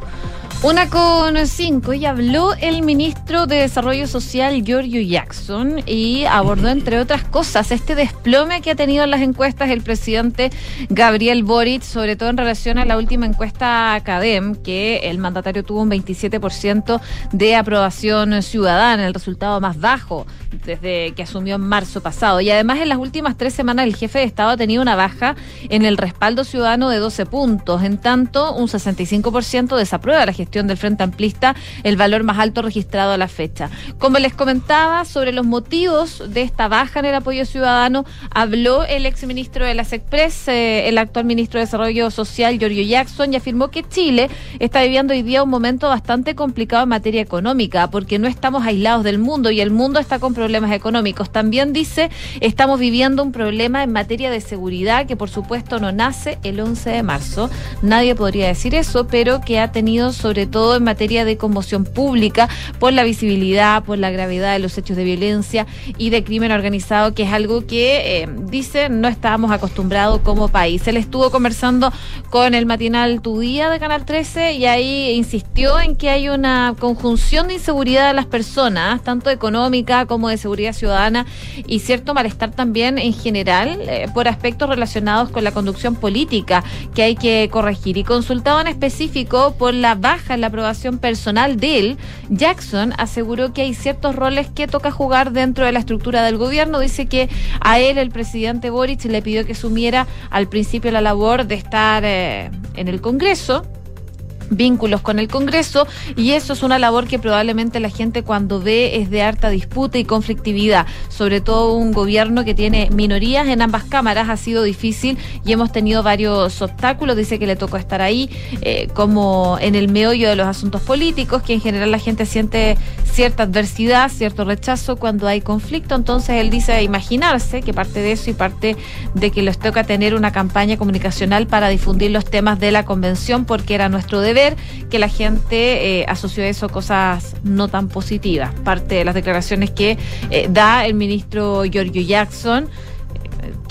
Una con cinco y habló el ministro de Desarrollo Social Giorgio Jackson y abordó entre otras cosas este desplome que ha tenido en las encuestas el presidente Gabriel Boric, sobre todo en relación a la última encuesta Academ, que el mandatario tuvo un 27% de aprobación ciudadana, el resultado más bajo desde que asumió en marzo pasado. Y además en las últimas tres semanas el jefe de Estado ha tenido una baja en el respaldo ciudadano de 12 puntos. En tanto, un 65% desaprueba la gestión del Frente Amplista, el valor más alto registrado a la fecha. Como les comentaba sobre los motivos de esta baja en el apoyo ciudadano, habló el exministro de la SECPRES, eh, el actual ministro de Desarrollo Social, Giorgio Jackson, y afirmó que Chile está viviendo hoy día un momento bastante complicado en materia económica, porque no estamos aislados del mundo y el mundo está con problemas económicos. También dice, estamos viviendo un problema en materia de seguridad que por supuesto no nace el 11 de marzo. Nadie podría decir eso, pero que ha tenido sobre todo en materia de conmoción pública por la visibilidad, por la gravedad de los hechos de violencia y de crimen organizado, que es algo que, eh, dice, no estábamos acostumbrados como país. Él estuvo conversando con el matinal Tu Día de Canal 13 y ahí insistió en que hay una conjunción de inseguridad de las personas, tanto económica como de seguridad ciudadana y cierto malestar también en general eh, por aspectos relacionados con la conducción política que hay que corregir. Y consultado en específico por la baja en la aprobación personal de él, Jackson aseguró que hay ciertos roles que toca jugar dentro de la estructura del gobierno. Dice que a él el presidente Boric le pidió que asumiera al principio la labor de estar eh, en el Congreso vínculos con el Congreso y eso es una labor que probablemente la gente cuando ve es de harta disputa y conflictividad, sobre todo un gobierno que tiene minorías en ambas cámaras ha sido difícil y hemos tenido varios obstáculos, dice que le tocó estar ahí eh, como en el meollo de los asuntos políticos, que en general la gente siente cierta adversidad, cierto rechazo cuando hay conflicto, entonces él dice imaginarse que parte de eso y parte de que les toca tener una campaña comunicacional para difundir los temas de la convención porque era nuestro deber que la gente eh, asoció eso cosas no tan positivas. Parte de las declaraciones que eh, da el ministro Giorgio Jackson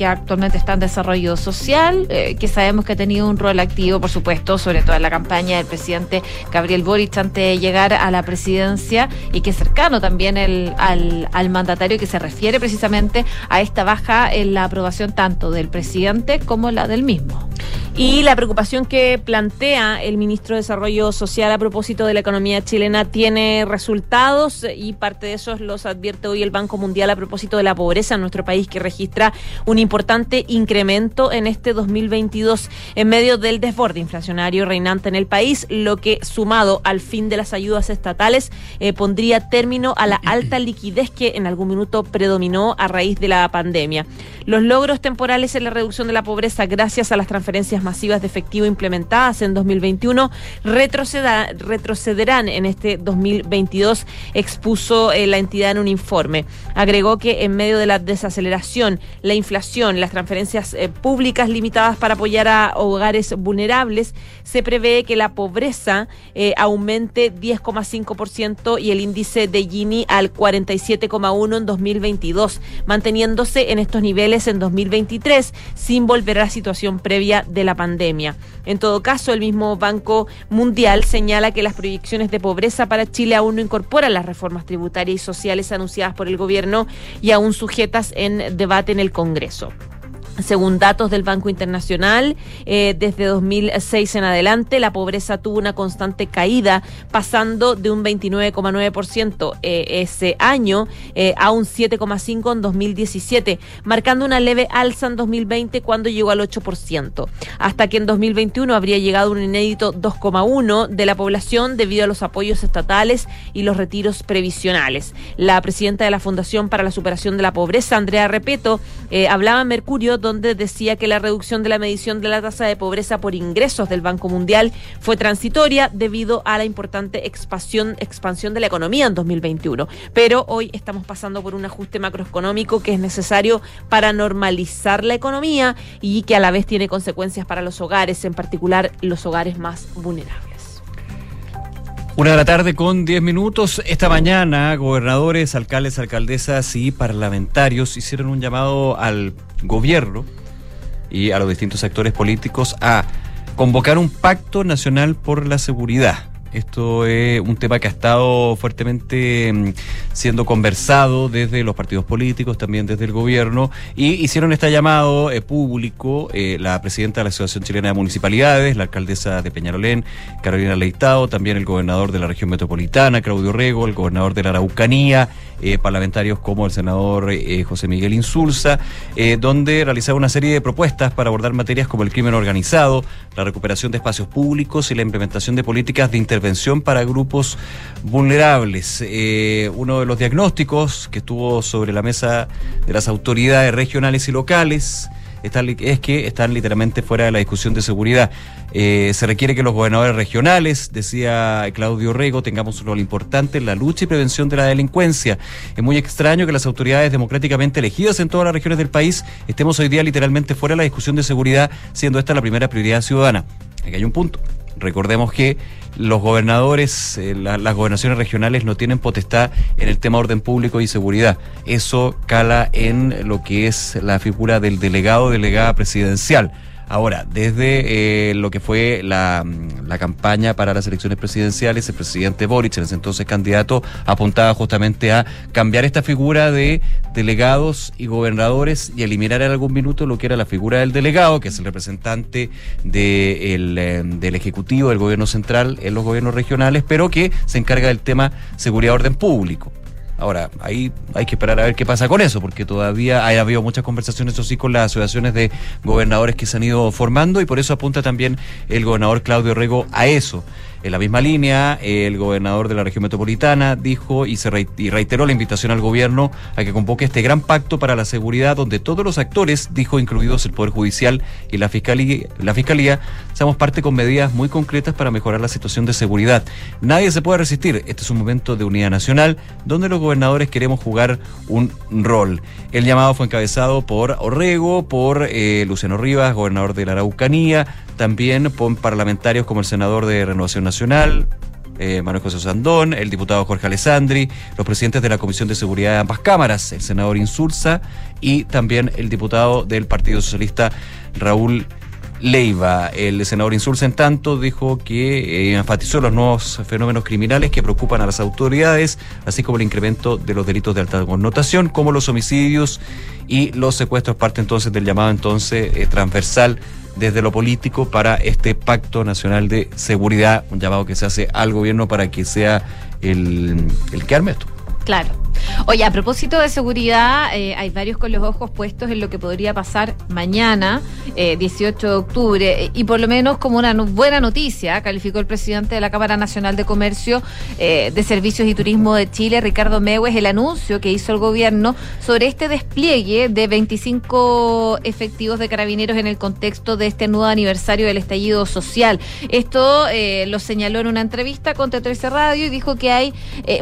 que actualmente está en desarrollo social, eh, que sabemos que ha tenido un rol activo, por supuesto, sobre todo en la campaña del presidente Gabriel Boric antes de llegar a la presidencia y que es cercano también el, al, al mandatario que se refiere precisamente a esta baja en la aprobación tanto del presidente como la del mismo. Y la preocupación que plantea el ministro de Desarrollo Social a propósito de la economía chilena tiene resultados y parte de esos los advierte hoy el Banco Mundial a propósito de la pobreza en nuestro país que registra un importante incremento en este 2022 en medio del desborde inflacionario reinante en el país, lo que sumado al fin de las ayudas estatales eh, pondría término a la alta liquidez que en algún minuto predominó a raíz de la pandemia. Los logros temporales en la reducción de la pobreza gracias a las transferencias masivas de efectivo implementadas en 2021 retroceda- retrocederán en este 2022, expuso eh, la entidad en un informe. Agregó que en medio de la desaceleración, la inflación, las transferencias eh, públicas limitadas para apoyar a hogares vulnerables, se prevé que la pobreza eh, aumente 10,5% y el índice de Gini al 47,1 en 2022, manteniéndose en estos niveles en 2023 sin volver a la situación previa de la pandemia. En todo caso, el mismo Banco Mundial señala que las proyecciones de pobreza para Chile aún no incorporan las reformas tributarias y sociales anunciadas por el gobierno y aún sujetas en debate en el Congreso. stop. Según datos del Banco Internacional, eh, desde 2006 en adelante la pobreza tuvo una constante caída, pasando de un 29,9% eh, ese año eh, a un 7,5% en 2017, marcando una leve alza en 2020 cuando llegó al 8%, hasta que en 2021 habría llegado un inédito 2,1% de la población debido a los apoyos estatales y los retiros previsionales. La presidenta de la Fundación para la Superación de la Pobreza, Andrea Repeto, hablaba en Mercurio, donde decía que la reducción de la medición de la tasa de pobreza por ingresos del Banco Mundial fue transitoria debido a la importante expansión, expansión de la economía en 2021. Pero hoy estamos pasando por un ajuste macroeconómico que es necesario para normalizar la economía y que a la vez tiene consecuencias para los hogares, en particular los hogares más vulnerables. Una de la tarde con 10 minutos. Esta mañana, gobernadores, alcaldes, alcaldesas y parlamentarios hicieron un llamado al gobierno y a los distintos actores políticos a convocar un pacto nacional por la seguridad. Esto es un tema que ha estado fuertemente mm, siendo conversado desde los partidos políticos, también desde el gobierno, y hicieron este llamado eh, público eh, la presidenta de la Asociación Chilena de Municipalidades, la alcaldesa de Peñarolén, Carolina Leitao, también el gobernador de la región metropolitana, Claudio Rego, el gobernador de la Araucanía, eh, parlamentarios como el senador José Miguel Insulza, donde realizaba una serie de propuestas para abordar materias como el crimen organizado, la recuperación de espacios públicos y la implementación de políticas de intervención para grupos vulnerables. Eh, uno de los diagnósticos que estuvo sobre la mesa de las autoridades regionales y locales es que están literalmente fuera de la discusión de seguridad. Eh, se requiere que los gobernadores regionales, decía Claudio Rego, tengamos un rol importante en la lucha y prevención de la delincuencia. Es muy extraño que las autoridades democráticamente elegidas en todas las regiones del país estemos hoy día literalmente fuera de la discusión de seguridad, siendo esta la primera prioridad ciudadana. Aquí hay un punto. Recordemos que los gobernadores, eh, la- las gobernaciones regionales no tienen potestad en el tema orden público y seguridad. Eso cala en lo que es la figura del delegado, delegada presidencial. Ahora, desde eh, lo que fue la, mm, la campaña para las elecciones presidenciales, el presidente Boric, en ese entonces candidato, apuntaba justamente a cambiar esta figura de delegados y gobernadores y eliminar en algún minuto lo que era la figura del delegado, que es el representante eh, del Ejecutivo, del gobierno central en los gobiernos regionales, pero que se encarga del tema seguridad orden público. Ahora, ahí hay que esperar a ver qué pasa con eso, porque todavía ha habido muchas conversaciones, eso sí, con las asociaciones de gobernadores que se han ido formando y por eso apunta también el gobernador Claudio Rego a eso. En la misma línea, el gobernador de la región metropolitana dijo y, se reiteró la invitación al gobierno a que convoque este gran pacto para la seguridad donde todos los actores, dijo incluidos el Poder Judicial y la Fiscalía, la fiscalía seamos parte con medidas muy concretas para mejorar la situación de seguridad. Nadie se puede resistir. Este es un momento de unidad nacional donde los gobernadores queremos jugar un rol. El llamado fue encabezado por Orrego, por eh, Luciano Rivas, gobernador de la Araucanía, también por parlamentarios como el senador de Renovación Nacional, eh, Manuel José Sandón, el diputado Jorge Alessandri, los presidentes de la Comisión de Seguridad de ambas cámaras, el senador Insulza y también el diputado del Partido Socialista Raúl Leiva. El senador Insulza, en tanto, dijo que eh, enfatizó los nuevos fenómenos criminales que preocupan a las autoridades, así como el incremento de los delitos de alta connotación, como los homicidios y los secuestros, parte entonces del llamado entonces eh, transversal desde lo político para este pacto nacional de seguridad, un llamado que se hace al gobierno para que sea el, el que arme esto. Claro. Oye, a propósito de seguridad, eh, hay varios con los ojos puestos en lo que podría pasar mañana, eh, 18 de octubre, eh, y por lo menos como una buena noticia, calificó el presidente de la Cámara Nacional de Comercio eh, de Servicios y Turismo de Chile, Ricardo Mewes, el anuncio que hizo el gobierno sobre este despliegue de 25 efectivos de carabineros en el contexto de este nuevo aniversario del estallido social. Esto lo señaló en una entrevista con T13 Radio y dijo que hay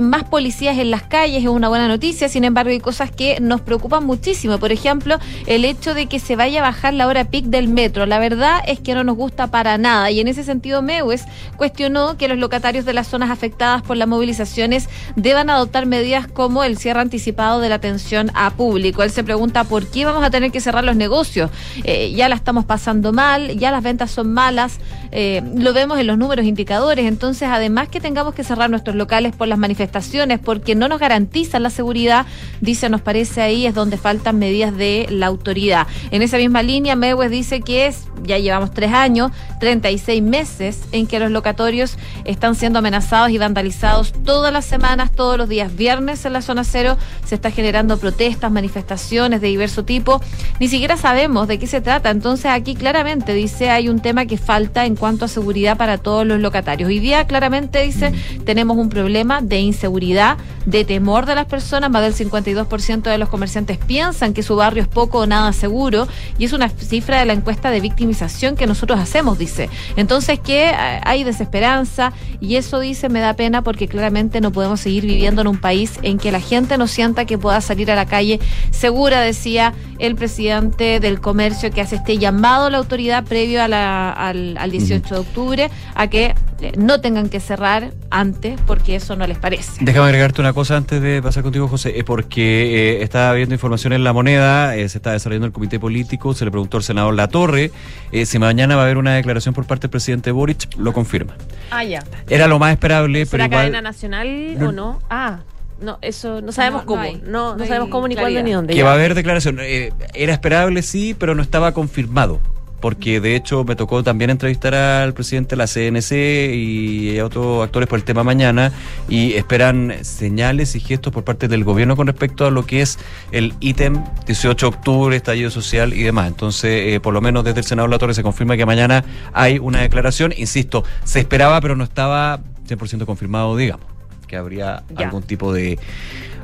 más policías en las calles, es una buena noticia, sin embargo hay cosas que nos preocupan muchísimo. Por ejemplo, el hecho de que se vaya a bajar la hora pic del metro. La verdad es que no nos gusta para nada y en ese sentido Mewes cuestionó que los locatarios de las zonas afectadas por las movilizaciones deban adoptar medidas como el cierre anticipado de la atención a público. Él se pregunta por qué vamos a tener que cerrar los negocios. Eh, ya la estamos pasando mal, ya las ventas son malas, eh, lo vemos en los números indicadores. Entonces, además que tengamos que cerrar nuestros locales por las manifestaciones, porque no nos garantizan la seguridad, dice, nos parece ahí es donde faltan medidas de la autoridad. En esa misma línea, Mewes dice que es, ya llevamos tres años, 36 meses en que los locatorios están siendo amenazados y vandalizados todas las semanas, todos los días viernes en la zona cero, se está generando protestas, manifestaciones de diverso tipo. Ni siquiera sabemos de qué se trata. Entonces aquí claramente dice hay un tema que falta en cuanto a seguridad para todos los locatarios. Hoy día claramente dice tenemos un problema de inseguridad, de temor de las personas. Más del 52% de los comerciantes piensan que su barrio es poco o nada seguro y es una cifra de la encuesta de victimización que nosotros hacemos, dice. Entonces que eh, hay desesperanza y eso dice me da pena porque claramente no podemos seguir viviendo en un país en que la gente no sienta que pueda salir a la calle segura, decía el presidente del comercio que hace este llamado a la autoridad previo a la- al, al 18 de octubre a que no tengan que cerrar antes porque eso no les parece. Déjame agregarte una cosa antes de pasar contigo, José, eh, porque eh, está habiendo información en La Moneda, eh, se está desarrollando el comité político, se le preguntó al senador La Torre eh, si mañana va a haber una declaración por parte del presidente Boric, lo confirma. Ah, ya. Era lo más esperable, pero ¿Será igual... cadena nacional No. o no? Ah, no, eso no sabemos No, no cómo. hay. no, no, hay sabemos cómo ni cuándo claridad. ni dónde. Que ya. va a haber declaración. Eh, era esperable, sí, pero no estaba confirmado. Porque de hecho me tocó también entrevistar al presidente de la CNC y a otros actores por el tema mañana y esperan señales y gestos por parte del gobierno con respecto a lo que es el ítem 18 de octubre, estallido social y demás. Entonces, eh, por lo menos desde el Senado de la Torre se confirma que mañana hay una declaración. Insisto, se esperaba, pero no estaba 100% confirmado, digamos, que habría Ya. algún tipo de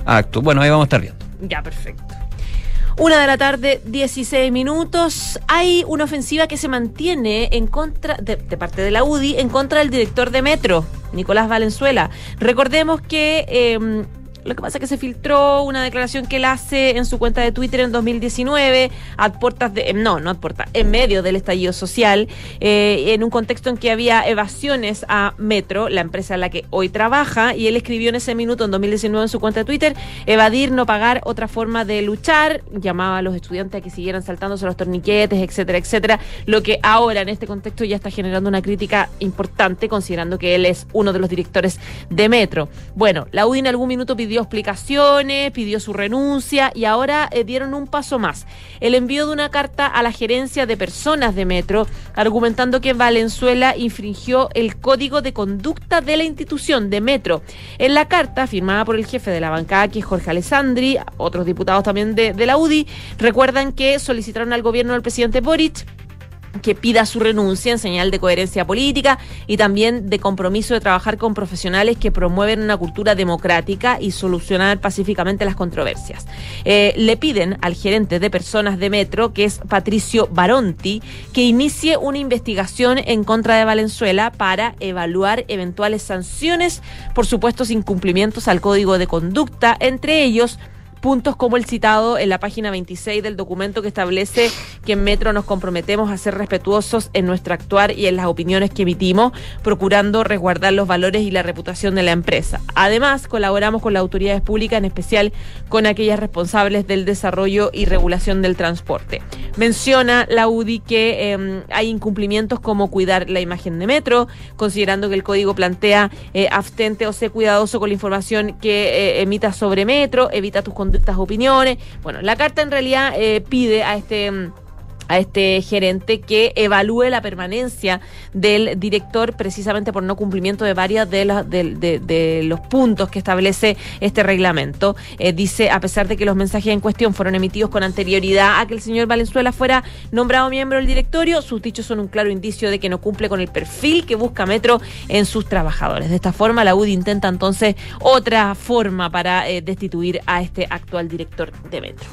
acto. Bueno, ahí vamos a estar viendo. Ya, perfecto. Una de la tarde, 16 minutos. Hay una ofensiva que se mantiene en contra, de, de parte de la UDI, en contra del director de Metro, Nicolás Valenzuela. Recordemos que eh, lo que pasa es que se filtró una declaración que él hace en su cuenta de Twitter en 2019, a puertas de, no, no a puertas, en medio del estallido social, eh, en un contexto en que había evasiones a Metro, la empresa en la que hoy trabaja, y él escribió en ese minuto, en 2019, en su cuenta de Twitter, evadir, no pagar, otra forma de luchar, llamaba a los estudiantes a que siguieran saltándose los torniquetes, etcétera, etcétera, lo que ahora en este contexto ya está generando una crítica importante, considerando que él es uno de los directores de Metro. Bueno, la UDI en algún minuto pidió explicaciones, pidió su renuncia y ahora eh, dieron un paso más. El envío de una carta a la gerencia de personas de Metro, argumentando que Valenzuela infringió el código de conducta de la institución de Metro. En la carta, firmada por el jefe de la bancada, que es Jorge Alessandri, otros diputados también de, de la UDI, recuerdan que solicitaron al gobierno del presidente Boric que pida su renuncia en señal de coherencia política y también de compromiso de trabajar con profesionales que promueven una cultura democrática y solucionar pacíficamente las controversias. Eh, le piden al gerente de personas de Metro, que es Patricio Baronti, que inicie una investigación en contra de Valenzuela para evaluar eventuales sanciones por supuestos incumplimientos al código de conducta, entre ellos puntos como el citado en la página 26 del documento que establece que en Metro nos comprometemos a ser respetuosos en nuestro actuar y en las opiniones que emitimos, procurando resguardar los valores y la reputación de la empresa. Además, colaboramos con las autoridades públicas, en especial con aquellas responsables del desarrollo y regulación del transporte. Menciona la UDI que eh, hay incumplimientos como cuidar la imagen de Metro, considerando que el código plantea eh, abstente o sé cuidadoso con la información que eh, sobre Metro, evita tus conductas o opiniones. Bueno, la carta en realidad eh, pide a este mm, a este gerente que evalúe la permanencia del director precisamente por no cumplimiento de varias de, los puntos que establece este reglamento. Eh, dice, a pesar de que los mensajes en cuestión fueron emitidos con anterioridad a que el señor Valenzuela fuera nombrado miembro del directorio, sus dichos son un claro indicio de que no cumple con el perfil que busca Metro en sus trabajadores. De esta forma, la UDI intenta entonces otra forma para eh, destituir a este actual director de Metro.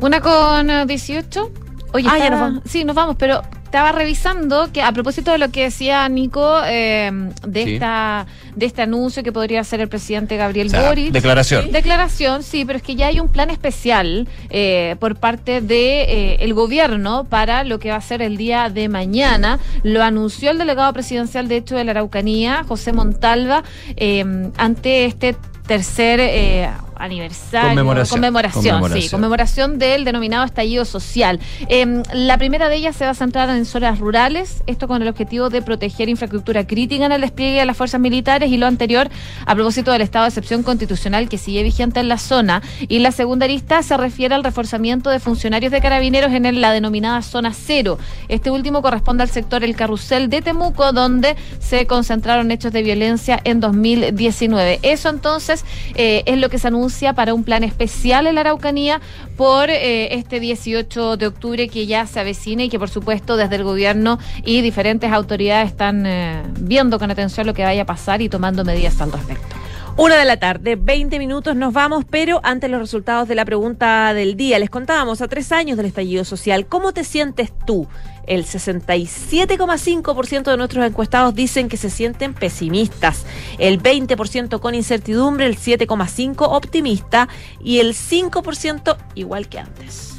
Una con eh, 18. Oye, Ah, ya nos vamos. Sí, nos vamos, pero estaba revisando que a propósito de lo que decía Nico eh, de Sí. esta de este anuncio que podría hacer el presidente Gabriel O sea, Boric. declaración. Sí, Declaración, sí, pero es que ya hay un plan especial eh, por parte de eh, el gobierno para lo que va a ser el día de mañana. Lo anunció el delegado presidencial, de hecho, de la Araucanía, José Montalva, eh, ante este tercer eh, aniversario. Conmemoración. Conmemoración, sí, Conmemoración. del denominado estallido social. Eh, la primera de ellas se va a centrar en zonas rurales, esto con el objetivo de proteger infraestructura crítica en el despliegue de las fuerzas militares y lo anterior a propósito del estado de excepción constitucional que sigue vigente en la zona. Y la segunda lista se refiere al reforzamiento de funcionarios de carabineros en la denominada zona cero. Este último corresponde al sector El Carrusel de Temuco, donde se concentraron hechos de violencia en 2019. Eso entonces eh, es lo que se anuncia para un plan especial en la Araucanía por eh, este 18 de octubre que ya se avecina y que por supuesto desde el gobierno y diferentes autoridades están eh, viendo con atención lo que vaya a pasar y tomando medidas al respecto. Una de la tarde, 20 minutos, nos vamos, pero antes los resultados de la pregunta del día. Les contábamos a tres años del estallido social, ¿cómo te sientes tú? El 67,5% de nuestros encuestados dicen que se sienten pesimistas, el 20% con incertidumbre, el 7,5% optimista y el 5% igual que antes.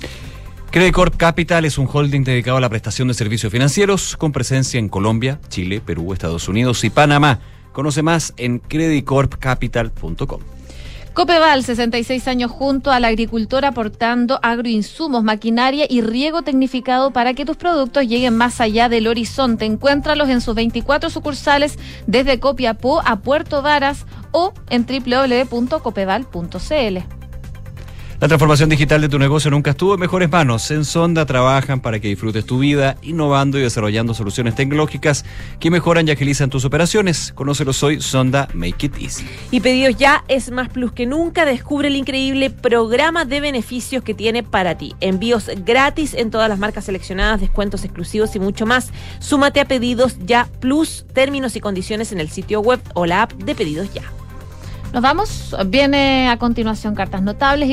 Credit Capital es un holding dedicado a la prestación de servicios financieros con presencia en Colombia, Chile, Perú, Estados Unidos y Panamá. Conoce más en creditcorpcapital.com. Copeval, 66 años junto al agricultor aportando agroinsumos, maquinaria y riego tecnificado para que tus productos lleguen más allá del horizonte. Encuéntralos en sus 24 sucursales desde Copiapó a Puerto Varas o en www.copeval.cl. La transformación digital de tu negocio nunca estuvo en mejores manos. En Sonda trabajan para que disfrutes tu vida, innovando y desarrollando soluciones tecnológicas que mejoran y agilizan tus operaciones. Conócelos hoy, Sonda Make It Easy. Y pedidos ya es más plus que nunca. Descubre el increíble programa de beneficios que tiene para ti. Envíos gratis en todas las marcas seleccionadas, descuentos exclusivos y mucho más. Súmate a pedidos ya plus, términos y condiciones en el sitio web o la app de pedidos ya. Nos vamos. Viene a continuación cartas notables. y